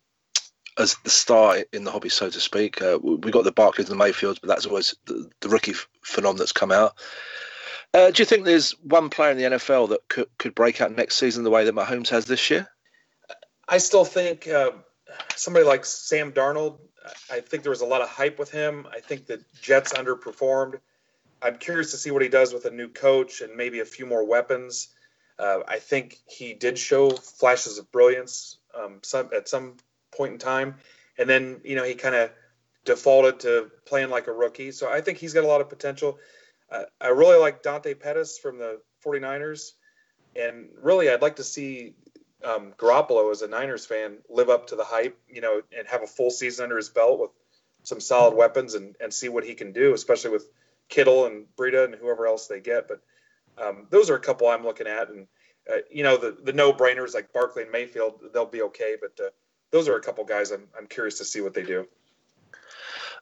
as the star in the hobby, so to speak. Uh, we got the Barkleys and the Mayfields, but that's always the, the rookie phenomenon that's come out. Uh, do you think there's one player in the NFL that could, could break out next season the way that Mahomes has this year? I still think uh, somebody like Sam Darnold. I think there was a lot of hype with him. I think the Jets underperformed. I'm curious to see what he does with a new coach and maybe a few more weapons. Uh, I think he did show flashes of brilliance um, some, at some point in time, and then you know he kind of defaulted to playing like a rookie. So I think he's got a lot of potential. Uh, I really like Dante Pettis from the 49ers, and really I'd like to see um, Garoppolo as a Niners fan live up to the hype, you know, and have a full season under his belt with some solid weapons and, and see what he can do, especially with Kittle and Breida and whoever else they get. But um, those are a couple I'm looking at, and uh, you know the the no brainers like Barkley and Mayfield, they'll be okay. But uh, those are a couple guys I'm I'm curious to see what they do.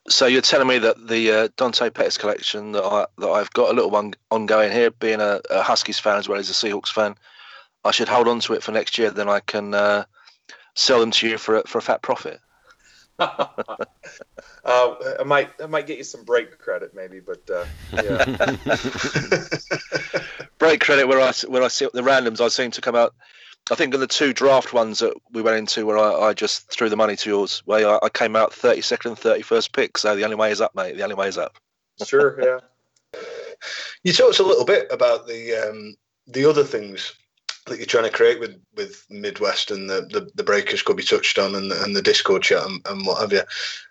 So you're telling me that the uh, Dante Pettis collection that I that I've got a little one ongoing here, being a, a, Huskies fan as well as a Seahawks fan, I should hold on to it for next year. Then I can uh, sell them to you for a, for a fat profit. Uh, I might I might get you some break credit maybe, but uh, yeah. break credit where I where I see the randoms I seem to come out. I think of the two draft ones that we went into where I, I just threw the money to yours, where I, I came out 32nd and 31st pick. So the only way is up, mate. The only way is up. Sure, yeah. You talked a little bit about the um, the other things that you're trying to create with with Midwest and the, the, the breakers could be touched on and, and the Discord chat and, and what have you.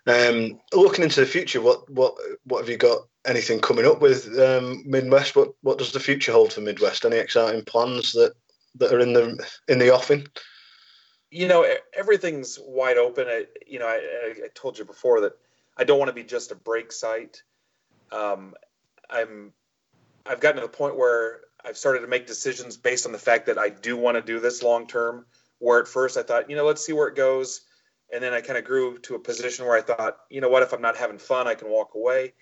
Um, looking into the future, what what what have you got? Anything coming up with um, Midwest? What what does the future hold for Midwest? Any exciting plans that that are in the in the offing? You know, everything's wide open. I, you know, I, I told you before that I don't want to be just a break site. Um, I'm I've gotten to the point where I've started to make decisions based on the fact that I do want to do this long term. Where at first I thought, you know, let's see where it goes. And then I kind of grew to a position where I thought, you know what, if I'm not having fun, I can walk away.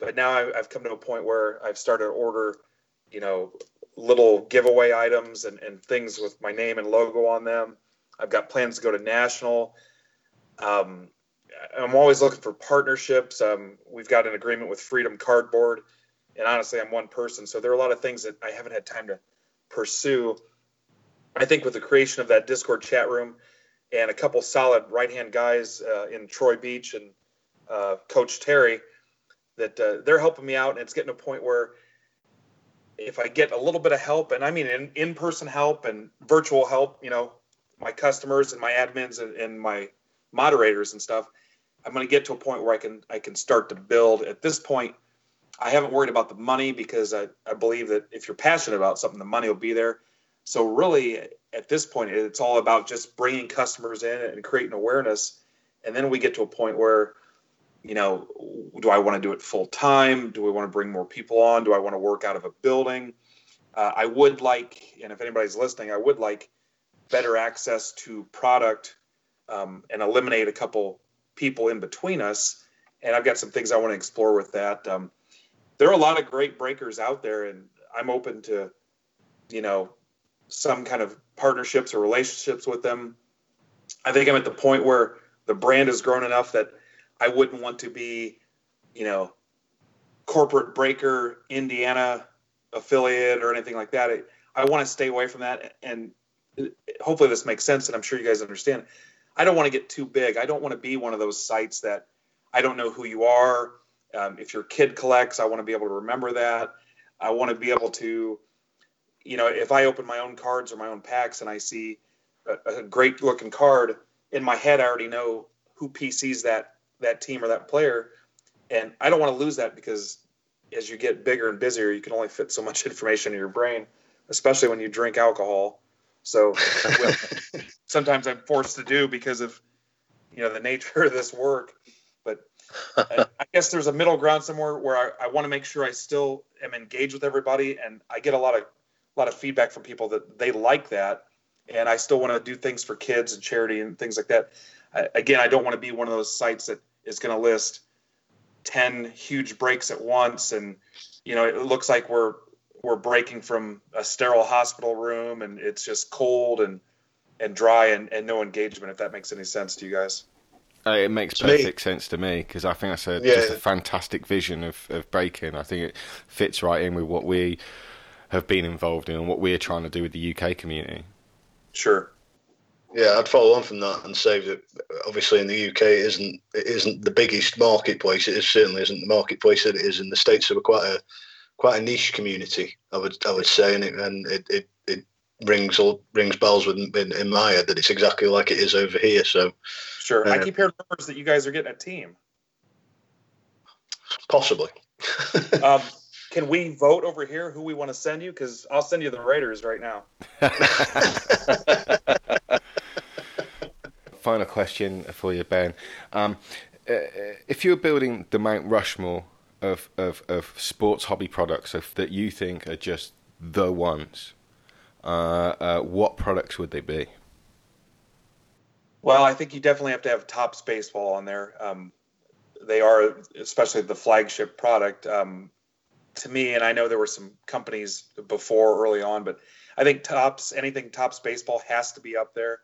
But now I've come to a point where I've started to order, you know, little giveaway items and, and things with my name and logo on them. I've got plans to go to national. Um, I'm always looking for partnerships. Um, we've got an agreement with Freedom Cardboard and honestly, I'm one person, so there are a lot of things that I haven't had time to pursue. I think with the creation of that Discord chat room and a couple solid right hand guys uh, in Troy Beach and uh, Coach Terry, that uh, they're helping me out, and it's getting to a point where if I get a little bit of help, and I mean in, in-person help and virtual help, you know, my customers and my admins and, and my moderators and stuff, I'm going to get to a point where I can I can start to build. At this point, I haven't worried about the money because I, I believe that if you're passionate about something, the money will be there. So really, at this point, it's all about just bringing customers in and creating awareness, and then we get to a point where, you know, do I want to do it full time? Do we want to bring more people on? Do I want to work out of a building? Uh, I would like, and if anybody's listening, I would like better access to product um, and eliminate a couple people in between us. And I've got some things I want to explore with that. Um, there are a lot of great breakers out there, and I'm open to, you know, some kind of partnerships or relationships with them. I think I'm at the point where the brand has grown enough that I wouldn't want to be, you know, corporate breaker Indiana affiliate or anything like that. I, I want to stay away from that, and hopefully this makes sense, and I'm sure you guys understand. I don't want to get too big. I don't want to be one of those sites that I don't know who you are. Um, if your kid collects, I want to be able to remember that. I want to be able to, you know, if I open my own cards or my own packs and I see a, a great looking card in my head, I already know who PCs that that team or that player, and I don't want to lose that because as you get bigger and busier, you can only fit so much information in your brain, especially when you drink alcohol. So sometimes I'm forced to do because of you know the nature of this work. I, I, guess there's a middle ground somewhere where I, I want to make sure I still am engaged with everybody, and I get a lot of a lot of feedback from people that they like that, and I still want to do things for kids and charity and things like that. I, again, I don't want to be one of those sites that is going to list ten huge breaks at once, and you know it looks like we're we're breaking from a sterile hospital room and it's just cold and and dry and, and no engagement. If that makes any sense to you guys. Uh, it makes To me- perfect sense to me because I think that's a, Yeah. just a fantastic vision of, of breaking. I think it fits right in with what we have been involved in and what we're trying to do with the UK community. Sure. Yeah, I'd follow on from that and say that obviously in the UK it isn't it isn't the biggest marketplace. It is certainly isn't the marketplace that it is in the states. So we're quite a quite a niche community, I would I would say, and it and it, it rings all rings bells with in, in my head that it's exactly like it is over here. So Sure. I keep hearing rumors that you guys are getting a team. possibly. Um, can we vote over here who we want to send you? Because I'll send you the Raiders right now. Final question for you, Ben. Um, uh, if you're building the Mount Rushmore of, of, of sports hobby products of, that you think are just the ones, uh, uh, what products would they be? Well, I think you definitely have to have Topps baseball on there. Um, they are, especially the flagship product. Um, to me, and I know there were some companies before early on, but I think Topps, anything Topps baseball has to be up there.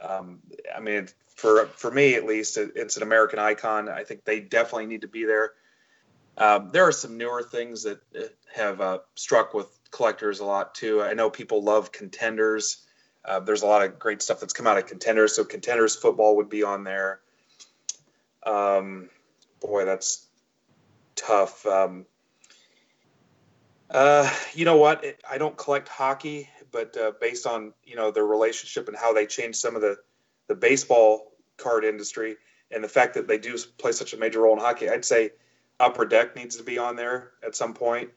Um, I mean, for for me at least, it, it's an American icon. I think they definitely need to be there. Um, there are some newer things that uh, have uh, struck with collectors a lot too. I know people love contenders. Uh, there's a lot of great stuff that's come out of contenders. So contenders football would be on there. Um, boy, that's tough. Um, uh, you know what? It, I don't collect hockey, but uh, based on you know their relationship and how they changed some of the the baseball card industry and the fact that they do play such a major role in hockey, I'd say Upper Deck needs to be on there at some point.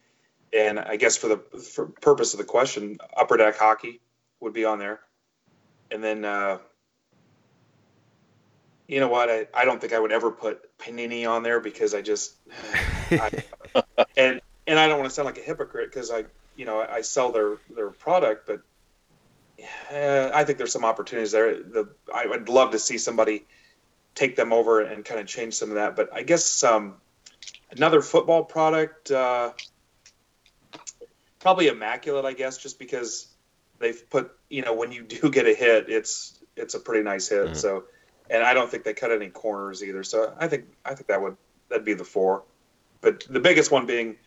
And I guess for the for purpose of the question, Upper Deck hockey would be on there. And then, uh, you know what? I, I don't think I would ever put Panini on there because I just, I, and and I don't want to sound like a hypocrite because I, you know, I sell their their product, but uh, I think there's some opportunities there. The I would love to see somebody take them over and kind of change some of that. But I guess um, another football product, uh, probably immaculate. I guess just because they've put, you know, when you do get a hit, it's it's a pretty nice hit. Mhm. So, and I don't think they cut any corners either. So I think I think that would that'd be the four. But the biggest one being,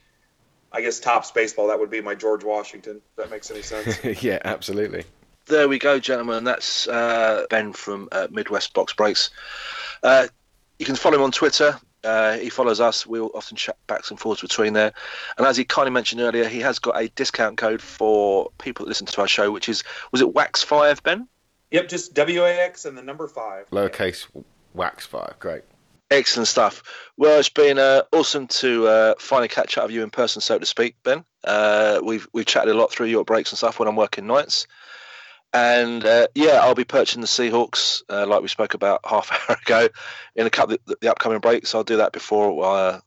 I guess, Topps baseball. That would be my George Washington. If that makes any sense. yeah, absolutely. There we go, gentlemen. That's uh, Ben from uh, Midwest Box Breaks. Uh, you can follow him on Twitter. Uh, he follows us. We'll often chat backs and forwards between there. And as he kindly mentioned earlier, he has got a discount code for people that listen to our show, which is was it Wax Five, Ben? Yep, just W A X and the number five. Lowercase wax five. Great. Excellent stuff. Well, it's been uh, awesome to uh, finally catch up with you in person, so to speak, Ben. Uh, we've we've chatted a lot through your breaks and stuff when I'm working nights, and uh, yeah, I'll be purchasing the Seahawks uh, like we spoke about half hour ago in a couple of the, the upcoming breaks. I'll do that before uh,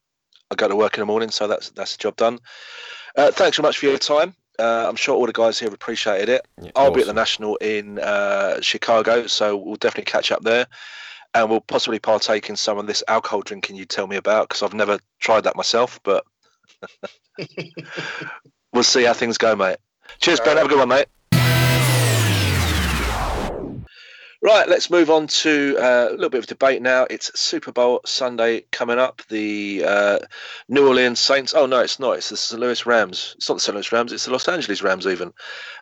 I go to work in the morning, so that's that's the job done. Uh, thanks very much for your time. Uh, I'm sure all the guys here have appreciated it. Yeah, I'll be at the. National in uh, Chicago, so we'll definitely catch up there. And we'll possibly partake in some of this alcohol drinking you tell me about because I've never tried that myself, but we'll see how things go, mate. Cheers, Ben. Have a good one, mate. Right, let's move on to uh, a little bit of debate now. It's Super Bowl Sunday coming up. The uh, New Orleans Saints. Oh no, it's not. It's the St. Louis Rams. It's not the St. Louis Rams. It's the Los Angeles Rams, even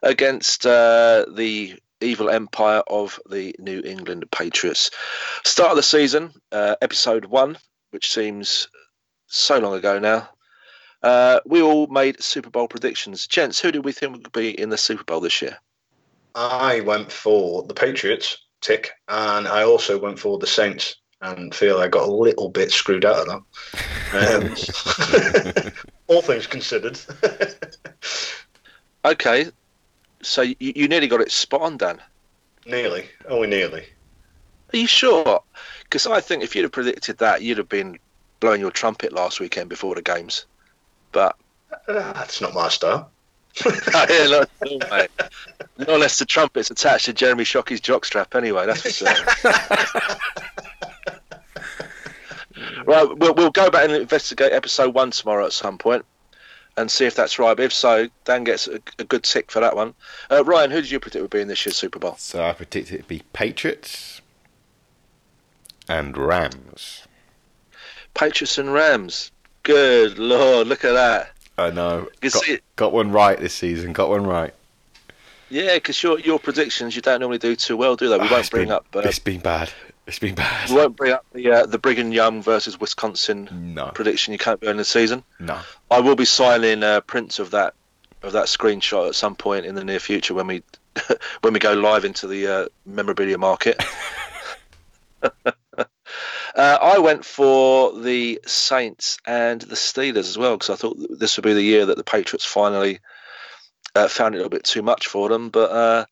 against uh, the evil empire of the New England Patriots. Start of the season, uh, episode one, which seems so long ago now. Uh, we all made Super Bowl predictions. Gents, who did we think would be in the Super Bowl this year? I went for the Patriots tick, and I also went for the Saints, and feel I got a little bit screwed out of that. Um, all things considered. Okay, so you, you nearly got it spot on, Dan. nearly, only nearly. Are you sure? Because I think if you'd have predicted that, you'd have been blowing your trumpet last weekend before the games. But Uh, That's not my style. Yeah, not, at all, mate. not unless the trumpet's attached to Jeremy Shockey's jockstrap, anyway. That's for certain. right, we'll, we'll go back and investigate episode one tomorrow at some and see if that's right. But if so, Dan gets a, a good tick for that one. Uh, Ryan, who did you predict would be in this year's Super Bowl? So I predicted it'd be Patriots and Rams. Patriots and Rams. Good lord, look at that. I know. Got, it. got one right this season. Got one right. Yeah, because your your predictions you don't normally do too well, do they? We Ah, won't bring been- up. Uh, It's been bad. It's been bad. we won't bring up the uh, the Brigham Young versus Wisconsin No. prediction. You can't be in the season. No. I will be signing uh, prints of that of that screenshot at some point in the near future when we when we go live into the uh, memorabilia market. uh, I went for the Saints and the Steelers as well because I thought this would be the year that the Patriots finally uh, found it a little bit too much for them. But uh,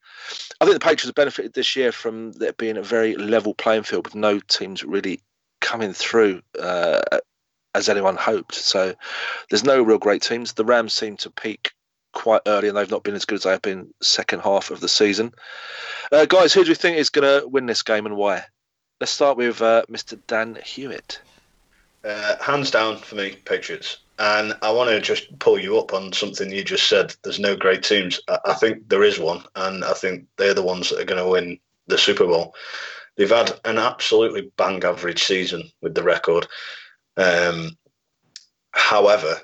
I think the Patriots have benefited this year from there being a very level playing field with no teams really coming through uh, as anyone hoped. So there's no real great teams. The Rams seem to peak quite early, and they've not been as good as they have been second half of the season. Uh, guys, who do you think is going to win this game and why? Let's start with uh, Mr. Dan Hewitt. Uh, hands down for me, Patriots. And I want to just pull you up on something you just said. There's no great teams. I, I think there is one, and I think they're the ones that are going to win the Super Bowl. They've had an absolutely bang average season with the record. Um, however,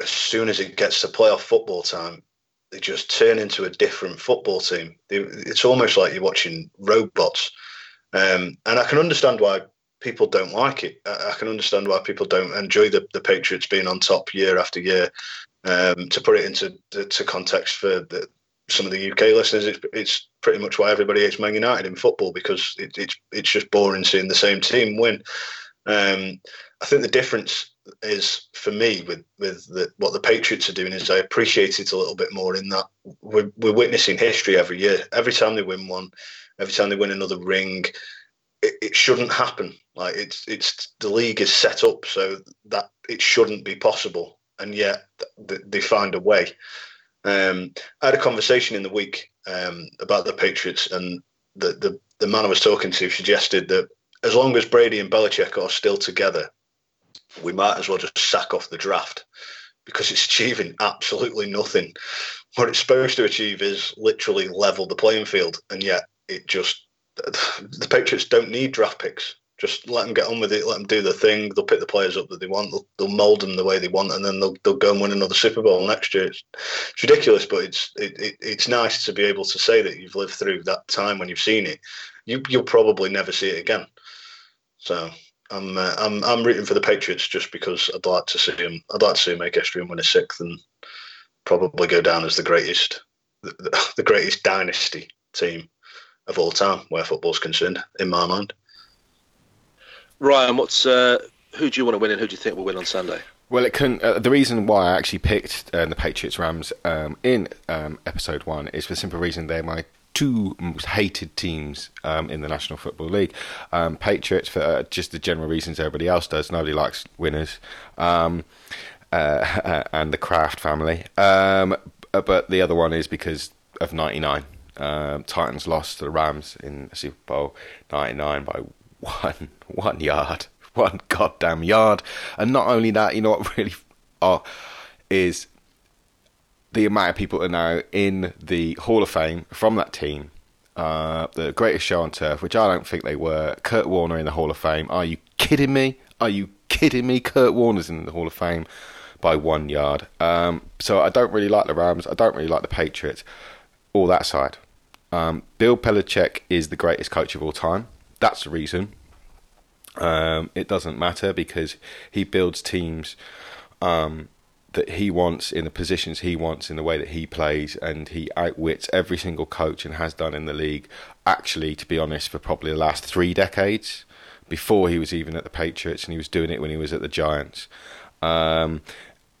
as soon as it gets to playoff football time, they just turn into a different football team. It's almost like you're watching robots. Um, and I can understand why people don't like it. I, can understand why people don't enjoy the, the Patriots being on top year after year. Um, to put it into to context for the, some of the UK listeners, it's, it's pretty much why everybody hates Man United in football because it, it's it's just boring seeing the same team win. Um, I think the difference is for me with with the, what the Patriots are doing is I appreciate it a little bit more in that we're, we're witnessing history every year. Every time they win one, every time they win another ring, it, it shouldn't happen. Like it's it's the league is set up so that it shouldn't be possible, and yet th- they find a way. Um, I had a conversation in the week um, about the Patriots, and the, the the man I was talking to suggested that as long as Brady and Belichick are still together, we might as well just sack off the draft because it's achieving absolutely nothing. What it's supposed to achieve is literally level the playing field, and yet it just the Patriots don't need draft picks. Just let them get on with it. Let them do their thing. They'll pick the players up that they want. They'll, they'll mold them the way they want, and then they'll, they'll go and win another Super Bowl next year. It's, it's ridiculous, but it's it, it, it's nice to be able to say that you've lived through that time when you've seen it. You you'll probably never see it again. So I'm uh, I'm I'm rooting for the Patriots just because I'd like to see them. I'd like to see them make history and win a sixth, and probably go down as the greatest the, the, the greatest dynasty team of all time where football's concerned, in my mind. Ryan, what's uh, who do you want to win and who do you think will win on Sunday? Well, it can. Uh, the reason why I actually picked uh, the Patriots Rams um, in um, episode one is for the simple reason they're my two most hated teams um, in the National Football League. Um, Patriots for uh, just the general reasons everybody else does. Nobody likes winners, um, uh, and the Kraft family. Um, but the other one is because of '99. Um, Titans lost to the Rams in Super Bowl '99 by one one yard, one goddamn yard. And not only that, you know what really are is the amount of people are now in the Hall of Fame from that team. Uh, the greatest show on turf, which I don't think they were. Kurt Warner in the Hall of Fame. Are you kidding me? Are you kidding me? Kurt Warner's in the Hall of Fame by one yard. Um, so I don't really like the Rams. I don't really like the Patriots. All that side. Um, Bill Belichick is the greatest coach of all time. That's the reason. Um, it doesn't matter because he builds teams um, that he wants in the positions he wants in the way that he plays, and he outwits every single coach and has done in the league. Actually, to be honest, for probably the last three decades, before he was even at the Patriots, and he was doing it when he was at the Giants. Um,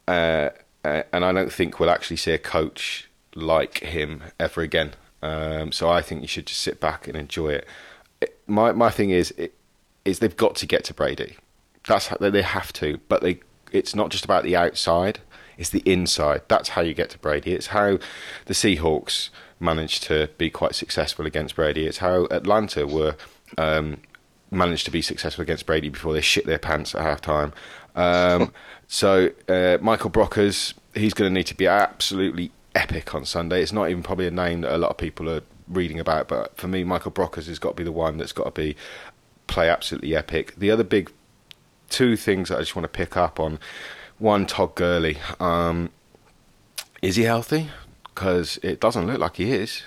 uh, uh, and I don't think we'll actually see a coach like him ever again. Um, so I think you should just sit back and enjoy it. it my my thing is it, is they've got to get to Brady. That's how they have to, but they it's not just about the outside; it's the inside. That's how you get to Brady. It's how the Seahawks managed to be quite successful against Brady. It's how Atlanta were um, managed to be successful against Brady before they shit their pants at halftime. Um, so uh, Michael Brockers, he's going to need to be absolutely epic on Sunday. It's not even probably a name that a lot of people are reading about, but for me, Michael Brockers has got to be the one that's got to be play absolutely epic. The other big two things that I just want to pick up on. One, Todd Gurley. Um, is he healthy? Because it doesn't look like he is.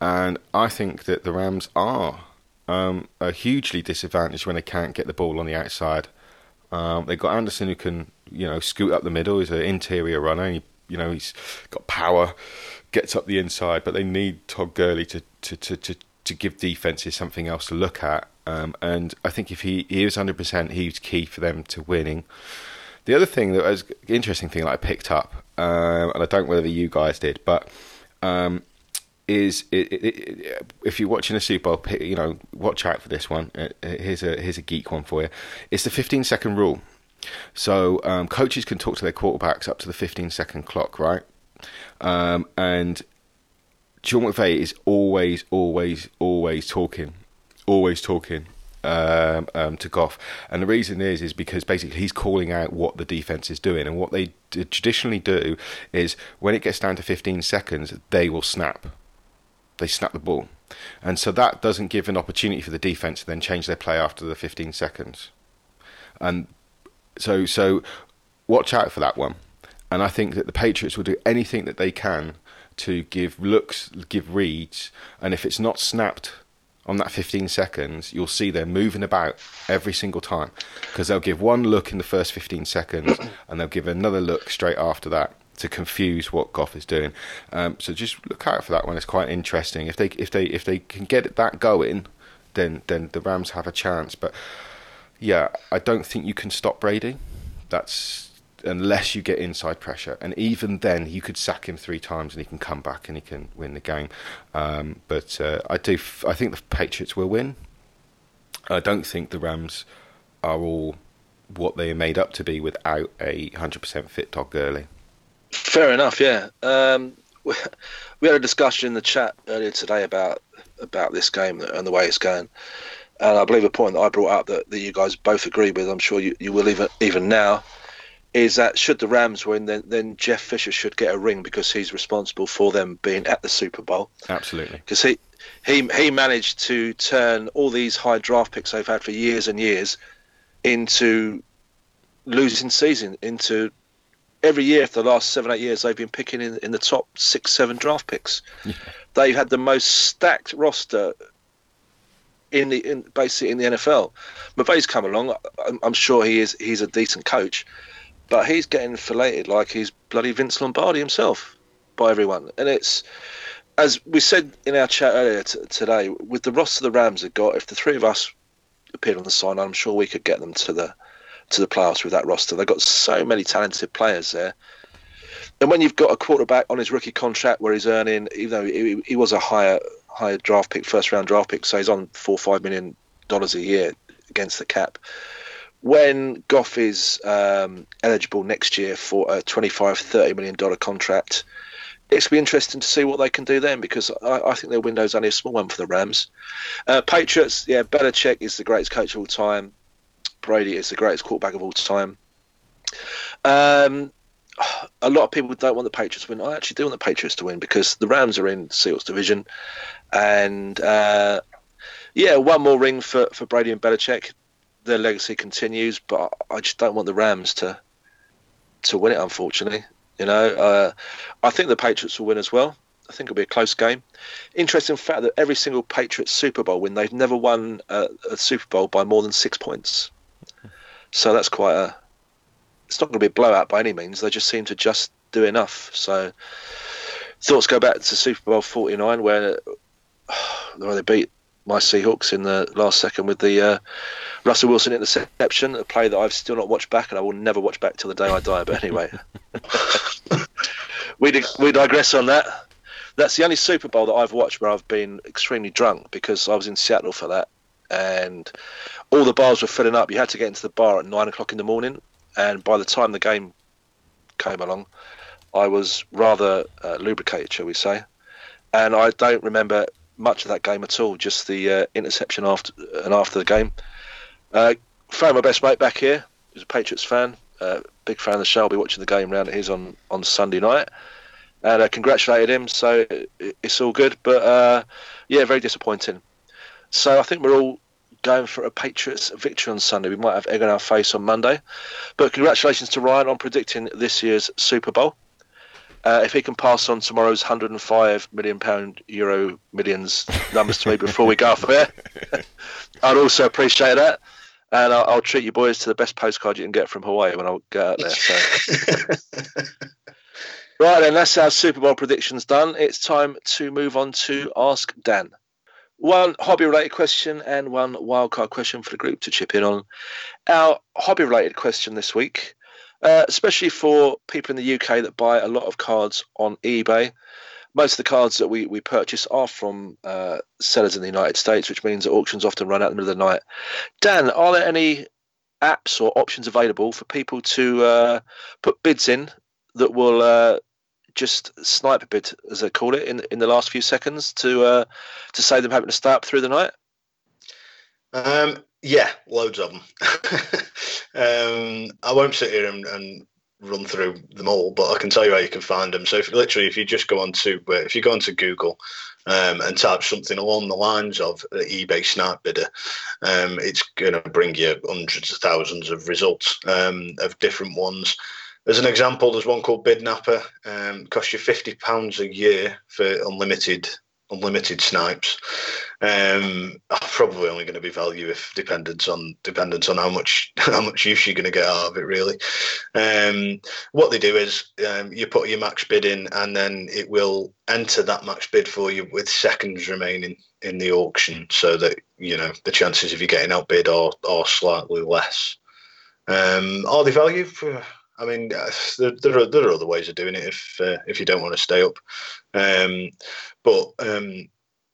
And I think that the Rams are um, are hugely disadvantaged when they can't get the ball on the outside. Um, they've got Anderson who can, you know, scoot up the middle. He's an interior runner. He, you know, he's got power, gets up the inside. But they need Todd Gurley to to, to, to, to give defenses something else to look at. Um, and I think if he, he is 100%, he was key for them to winning. The other thing that was interesting thing that I picked up, um, and I don't know whether you guys did, but um, is it, it, it, if you're watching a Super Bowl, you know, watch out for this one. Uh, uh, here's a here's a geek one for you. It's the 15 second rule. So um, coaches can talk to their quarterbacks up to the 15 second clock, right? Um, and Sean McVay is always, always, always talking, always talking um, um, to Goff, and the reason is is because basically he's calling out what the defense is doing, and what they traditionally do is when it gets down to 15 seconds, they will snap they snap the ball. And so that doesn't give an opportunity for the defense to then change their play after the 15 seconds. And so so watch out for that one. And I think that the Patriots will do anything that they can to give looks, give reads, and if it's not snapped on that 15 seconds, you'll see they're moving about every single time because they'll give one look in the first 15 seconds and they'll give another look straight after that to confuse what Goff is doing. Um, so just look out for that one. It's quite interesting. If they if they if they can get that going, then then the Rams have a chance. But yeah, I don't think you can stop Brady. That's unless you get inside pressure, and even then, you could sack him three times and he can come back and he can win the game. Um, but uh, I do. F- I think the Patriots will win. I don't think the Rams are all what they are made up to be without a hundred percent fit Todd Gurley. Fair enough. Yeah. Um, we had a discussion in the chat earlier today about about this game and the way it's going. And I believe a point that I brought up that, that you guys both agree with, I'm sure you, you will even even now, is that should the Rams win, then then Jeff Fisher should get a ring because he's responsible for them being at the Super Bowl. Absolutely. Because he he he managed to turn all these high draft picks they've had for years and years into losing season, into every year for the last seven, eight years, they've been picking in, in the top six, seven draft picks. Yeah. They've had the most stacked roster in the in basically in the NFL. McVay's come along. I'm, I'm, sure he is. He's a decent coach, but he's getting filleted like he's bloody Vince Lombardi himself by everyone. And it's as we said in our chat earlier t- today with the roster the Rams have got. If the three of us appeared on the sign, I'm sure we could get them to the to the playoffs with that roster. They've got so many talented players there. And when you've got a quarterback on his rookie contract where he's earning, even though he, he was a higher higher draft pick, first round draft pick, so he's on four or five million dollars a year against the cap. When Goff is um, eligible next year for a 25, 30 million dollar contract, it's be interesting to see what they can do then because I, I, think their window's only a small one for the Rams. Uh, Patriots, yeah, Belichick is the greatest coach of all time. Brady is the greatest quarterback of all time. Um, a lot of people don't want the Patriots to win. I actually do want the Patriots to win because the Rams are in Seahawks division, and uh, yeah, one more ring for, for Brady and Belichick. Their legacy continues, but I just don't want the Rams to to win it. Unfortunately, you know, uh, I think the Patriots will win as well. I think it'll be a close game. Interesting fact that every single Patriots Super Bowl win, they've never won a, a Super Bowl by more than six points. So that's quite a. It's not going to be a blowout by any means. They just seem to just do enough. So thoughts go back to Super Bowl 49 where, where they beat my Seahawks in the last second with the uh, Russell Wilson interception, a play that I've still not watched back and I will never watch back till the day I die. But anyway, we we digress on that. That's the only Super Bowl that I've watched where I've been extremely drunk because I was in Seattle for that, and all the bars were filling up. You had to get into the bar at nine o'clock in the morning, and by the time the game came along, I was rather uh, lubricated, shall we say. And I don't remember much of that game at all. Just the uh, interception after and after the game. Uh, found my best mate back here. He's a Patriots fan. Uh, big fan of the show. I'll be watching the game round at his on on Sunday night. And I congratulated him, so it's all good. But uh, yeah, very disappointing. So I think we're all going for a Patriots victory on Sunday. We might have egg on our face on Monday. But congratulations to Ryan on predicting this year's Super Bowl. Uh, if he can pass on tomorrow's 105 million pound euro millions numbers to me before we go off air, I'd also appreciate that. And I'll, I'll, treat you boys to the best postcard you can get from Hawaii when I get out there. So. right then, that's our Super Bowl predictions done. It's time to move on to Ask Dan. One hobby related question and one wildcard question for the group to chip in on. Our hobby related question this week uh, especially for people in the UK that buy a lot of cards on eBay. Most of the cards that we, we purchase are from uh, sellers in the United States, which means that auctions often run out in the middle of the night. Dan, are there any apps or options available for people to uh, put bids in that will uh, just snipe a bid, as they call it, in in the last few seconds to uh, to save them having to stay up through the night? Um, yeah, loads of them. um, I won't sit here and, and, run through them all, but I can tell you how you can find them. So, if, literally, if you just go onto uh, if you go onto Google um, and type something along the lines of uh, eBay Snipe Bidder, um, it's going to bring you hundreds of thousands of results um, of different ones. As an example, there's one called Bidnapper. Um, costs you fifty pounds a year for unlimited unlimited snipes. Um, probably only going to be value if dependence on dependence on how much how much use you're going to get out of it. Really, um, what they do is um, you put your max bid in, and then it will enter that max bid for you with seconds remaining in the auction, so that you know the chances of you getting outbid are are slightly less. Um, are they value? I mean, uh, there, there, are, there are other ways of doing it if uh, if you don't want to stay up. Um, but um,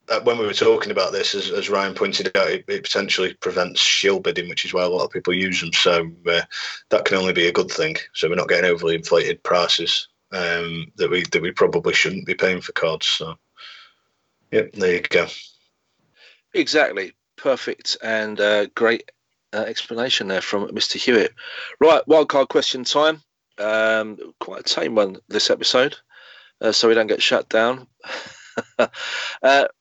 uh, when we were talking about this, as, as Ryan pointed out, it, it, potentially prevents shill bidding, which is why a lot of people use them. So uh, that can only be a good thing. So we're not getting overly inflated prices um, that we that we probably shouldn't be paying for cards. So, yep, there you go. Exactly, perfect and uh, great uh, explanation there from Mr. Hewitt. Right, wildcard question time. Um, quite a tame one this episode, uh, so we don't get shut down. uh,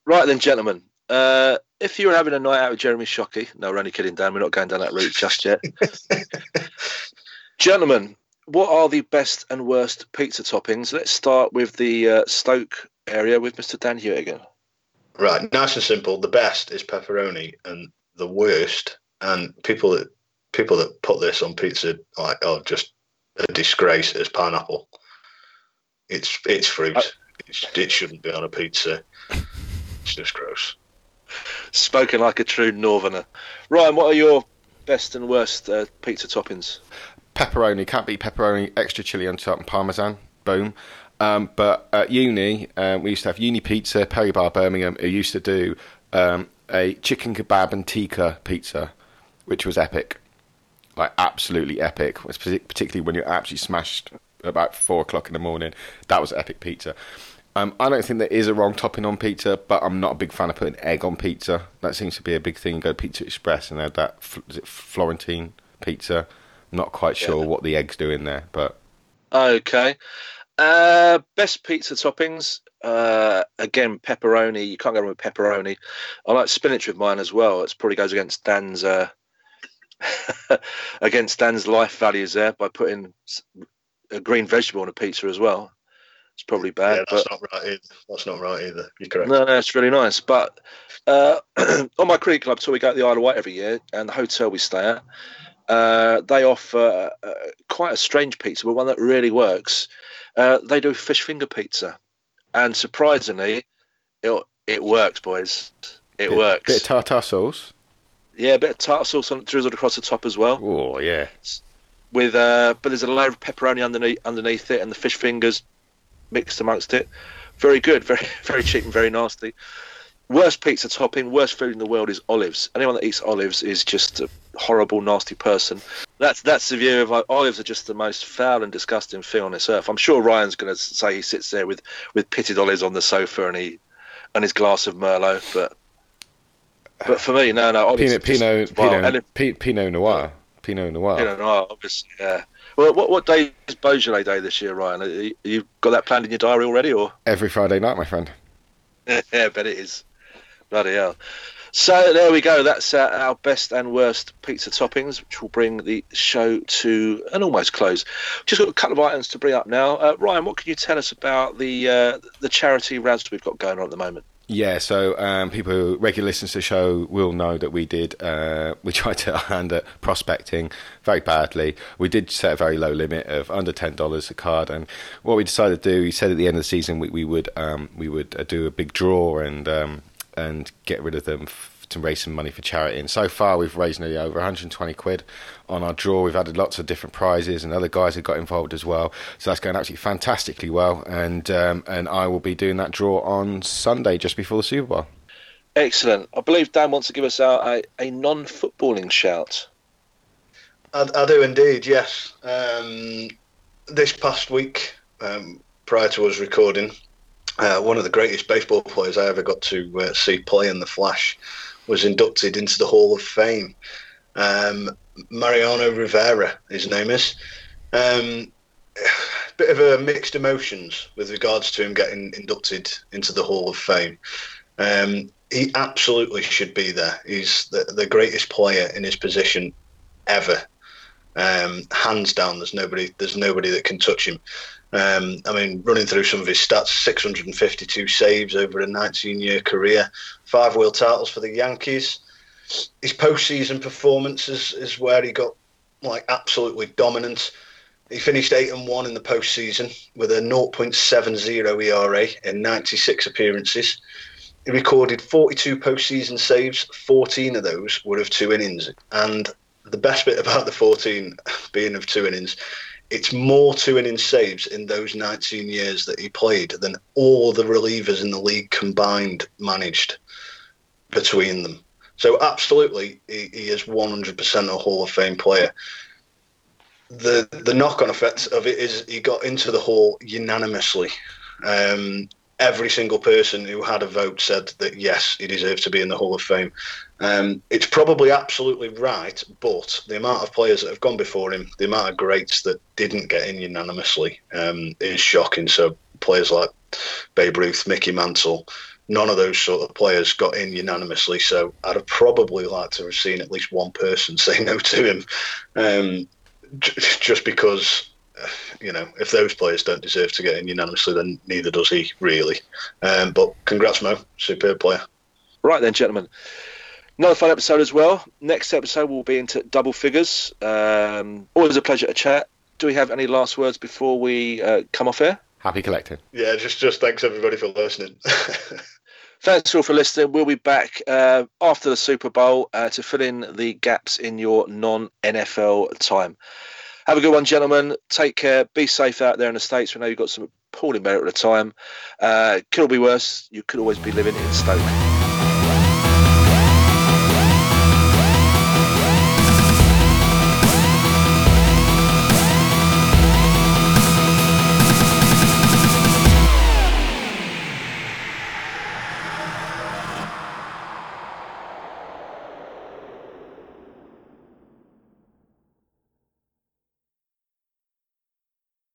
right then, gentlemen. Uh, if you were having a night out with Jeremy Shockey, no, we're only kidding, Dan. We're not going down that route just yet. gentlemen, what are the best and worst pizza toppings? Let's start with the uh, Stoke area with Mr. Dan Hewitt again. Right, nice and simple. The best is pepperoni, and the worst, and people that people that put this on pizza like are just a disgrace as pineapple. It's it's fruit. Uh, it shouldn't be on a pizza. It's just gross. Spoken like a true northerner. Ryan, what are your best and worst uh, pizza toppings? Pepperoni. Can't beat pepperoni. Extra chili on top and parmesan. Boom. Um, but at uni, um, we used to have uni pizza, Perry Barr Birmingham, who used to do um, a chicken kebab and tikka pizza, which was epic. Like, absolutely epic. Particularly when you're absolutely smashed about four o'clock in the morning. That was epic pizza. Um, I don't think there is a wrong topping on pizza, but I'm not a big fan of putting egg on pizza. That seems to be a big thing. Go to Pizza Express and they had that is it Florentine pizza. I'm not quite sure yeah. what the eggs do in there, but okay. Uh, best pizza toppings. Uh, again, pepperoni. You can't go wrong with pepperoni. I like spinach with mine as well. It probably goes against Dan's uh, against Dan's life values there by putting a green vegetable on a pizza as well. It's probably bad. Yeah, that's but, not right either. That's not right either. You're correct. No, no, it's really nice. But uh, on my cricket club tour, we go to the Isle of Wight every year, and the hotel we stay at, uh, they offer uh, quite a strange pizza, but one that really works. Uh, they do fish finger pizza, and surprisingly, it it works, boys. It bit, works. Bit of tartar sauce. Yeah, a bit of tartar sauce on, drizzled across the top as well. Oh yeah. With uh, but there's a layer of pepperoni underneath underneath it, and the fish fingers mixed amongst it. Very good, very very cheap and very nasty. Worst pizza topping, worst food in the world is olives. Anyone that eats olives is just a horrible, nasty person. That's that's the view of like, olives are just the most foul and disgusting thing on this earth. I'm sure Ryan's going to say he sits there with with pitted olives on the sofa and he and his glass of Merlot. But but for me, no, no, Pinot Pinot Pinot, Pinot, Pinot Noir, Pinot Noir, Pinot Noir, obviously. Yeah. Well, what what day is Beaujolais Day this year, Ryan? You've got that planned in your diary already, or every Friday night, my friend? yeah, I bet it is. Bloody hell. So there we go. That's uh, our best and worst pizza toppings, which will bring the show to an almost close. Just got a couple of items to bring up now. Uh, Ryan, what can you tell us about the uh, the charity rounds we've got going on at the moment? Yeah, so um, people who regular listeners to the show will know that we did uh, we tried to hand at prospecting very badly. We did set a very low limit of under ten dollars a card, and what we decided to do, we said at the end of the season we, we would um, we would uh, do a big draw and um, and get rid of them to raise some money for charity. And so far, we've raised nearly over 120 quid on our draw. We've added lots of different prizes, and other guys have got involved as well. So that's going absolutely fantastically well. And um, and I will be doing that draw on Sunday, just before the Super Bowl. Excellent. I believe Dan wants to give us out a, a non-footballing shout. I, I do indeed. Yes. Um, this past week, um, prior to us recording, uh, one of the greatest baseball players I ever got to uh, see play in the flash was inducted into the Hall of Fame. Um, Mariano Rivera, his name is. Um, bit of a mixed emotions with regards to him getting inducted into the Hall of Fame. Um, he absolutely should be there. He's the, the greatest player in his position ever. Um, hands down, there's nobody. There's nobody that can touch him. Um, I mean, running through some of his stats 652 saves over a 19 year career, five world titles for the Yankees. His postseason performance is, is where he got like absolutely dominant. He finished 8 and 1 in the postseason with a 0.70 ERA in 96 appearances. He recorded 42 postseason saves, 14 of those were of two innings. And the best bit about the 14 being of two innings it's more two inning saves in those 19 years that he played than all the relievers in the league combined managed between them. So absolutely, he, he is 100% a Hall of Fame player. The the knock on effect of it is he got into the Hall unanimously. Um, every single person who had a vote said that yes, he deserves to be in the Hall of Fame. Um, it's probably absolutely right, but the amount of players that have gone before him, the amount of greats that didn't get in unanimously, um, is shocking. So players like Babe Ruth, Mickey Mantle, none of those sort of players got in unanimously. So I'd have probably liked to have seen at least one person say no to him, um, just because you know, if those players don't deserve to get in unanimously, then neither does he really. Um, but congrats, Mo, superb player. Right then, gentlemen. Another fun episode as well. Next episode will be into double figures. Um, always a pleasure to chat. Do we have any last words before we uh, come off air? Happy collecting. Yeah, just just thanks everybody for listening. Thanks all for listening. We'll be back uh, after the Super Bowl uh, to fill in the gaps in your non NFL time. Have a good one, gentlemen. Take care. Be safe out there in the States. We know you've got some appalling weather at the time. Uh, could all be worse. You could always be living in Stoke.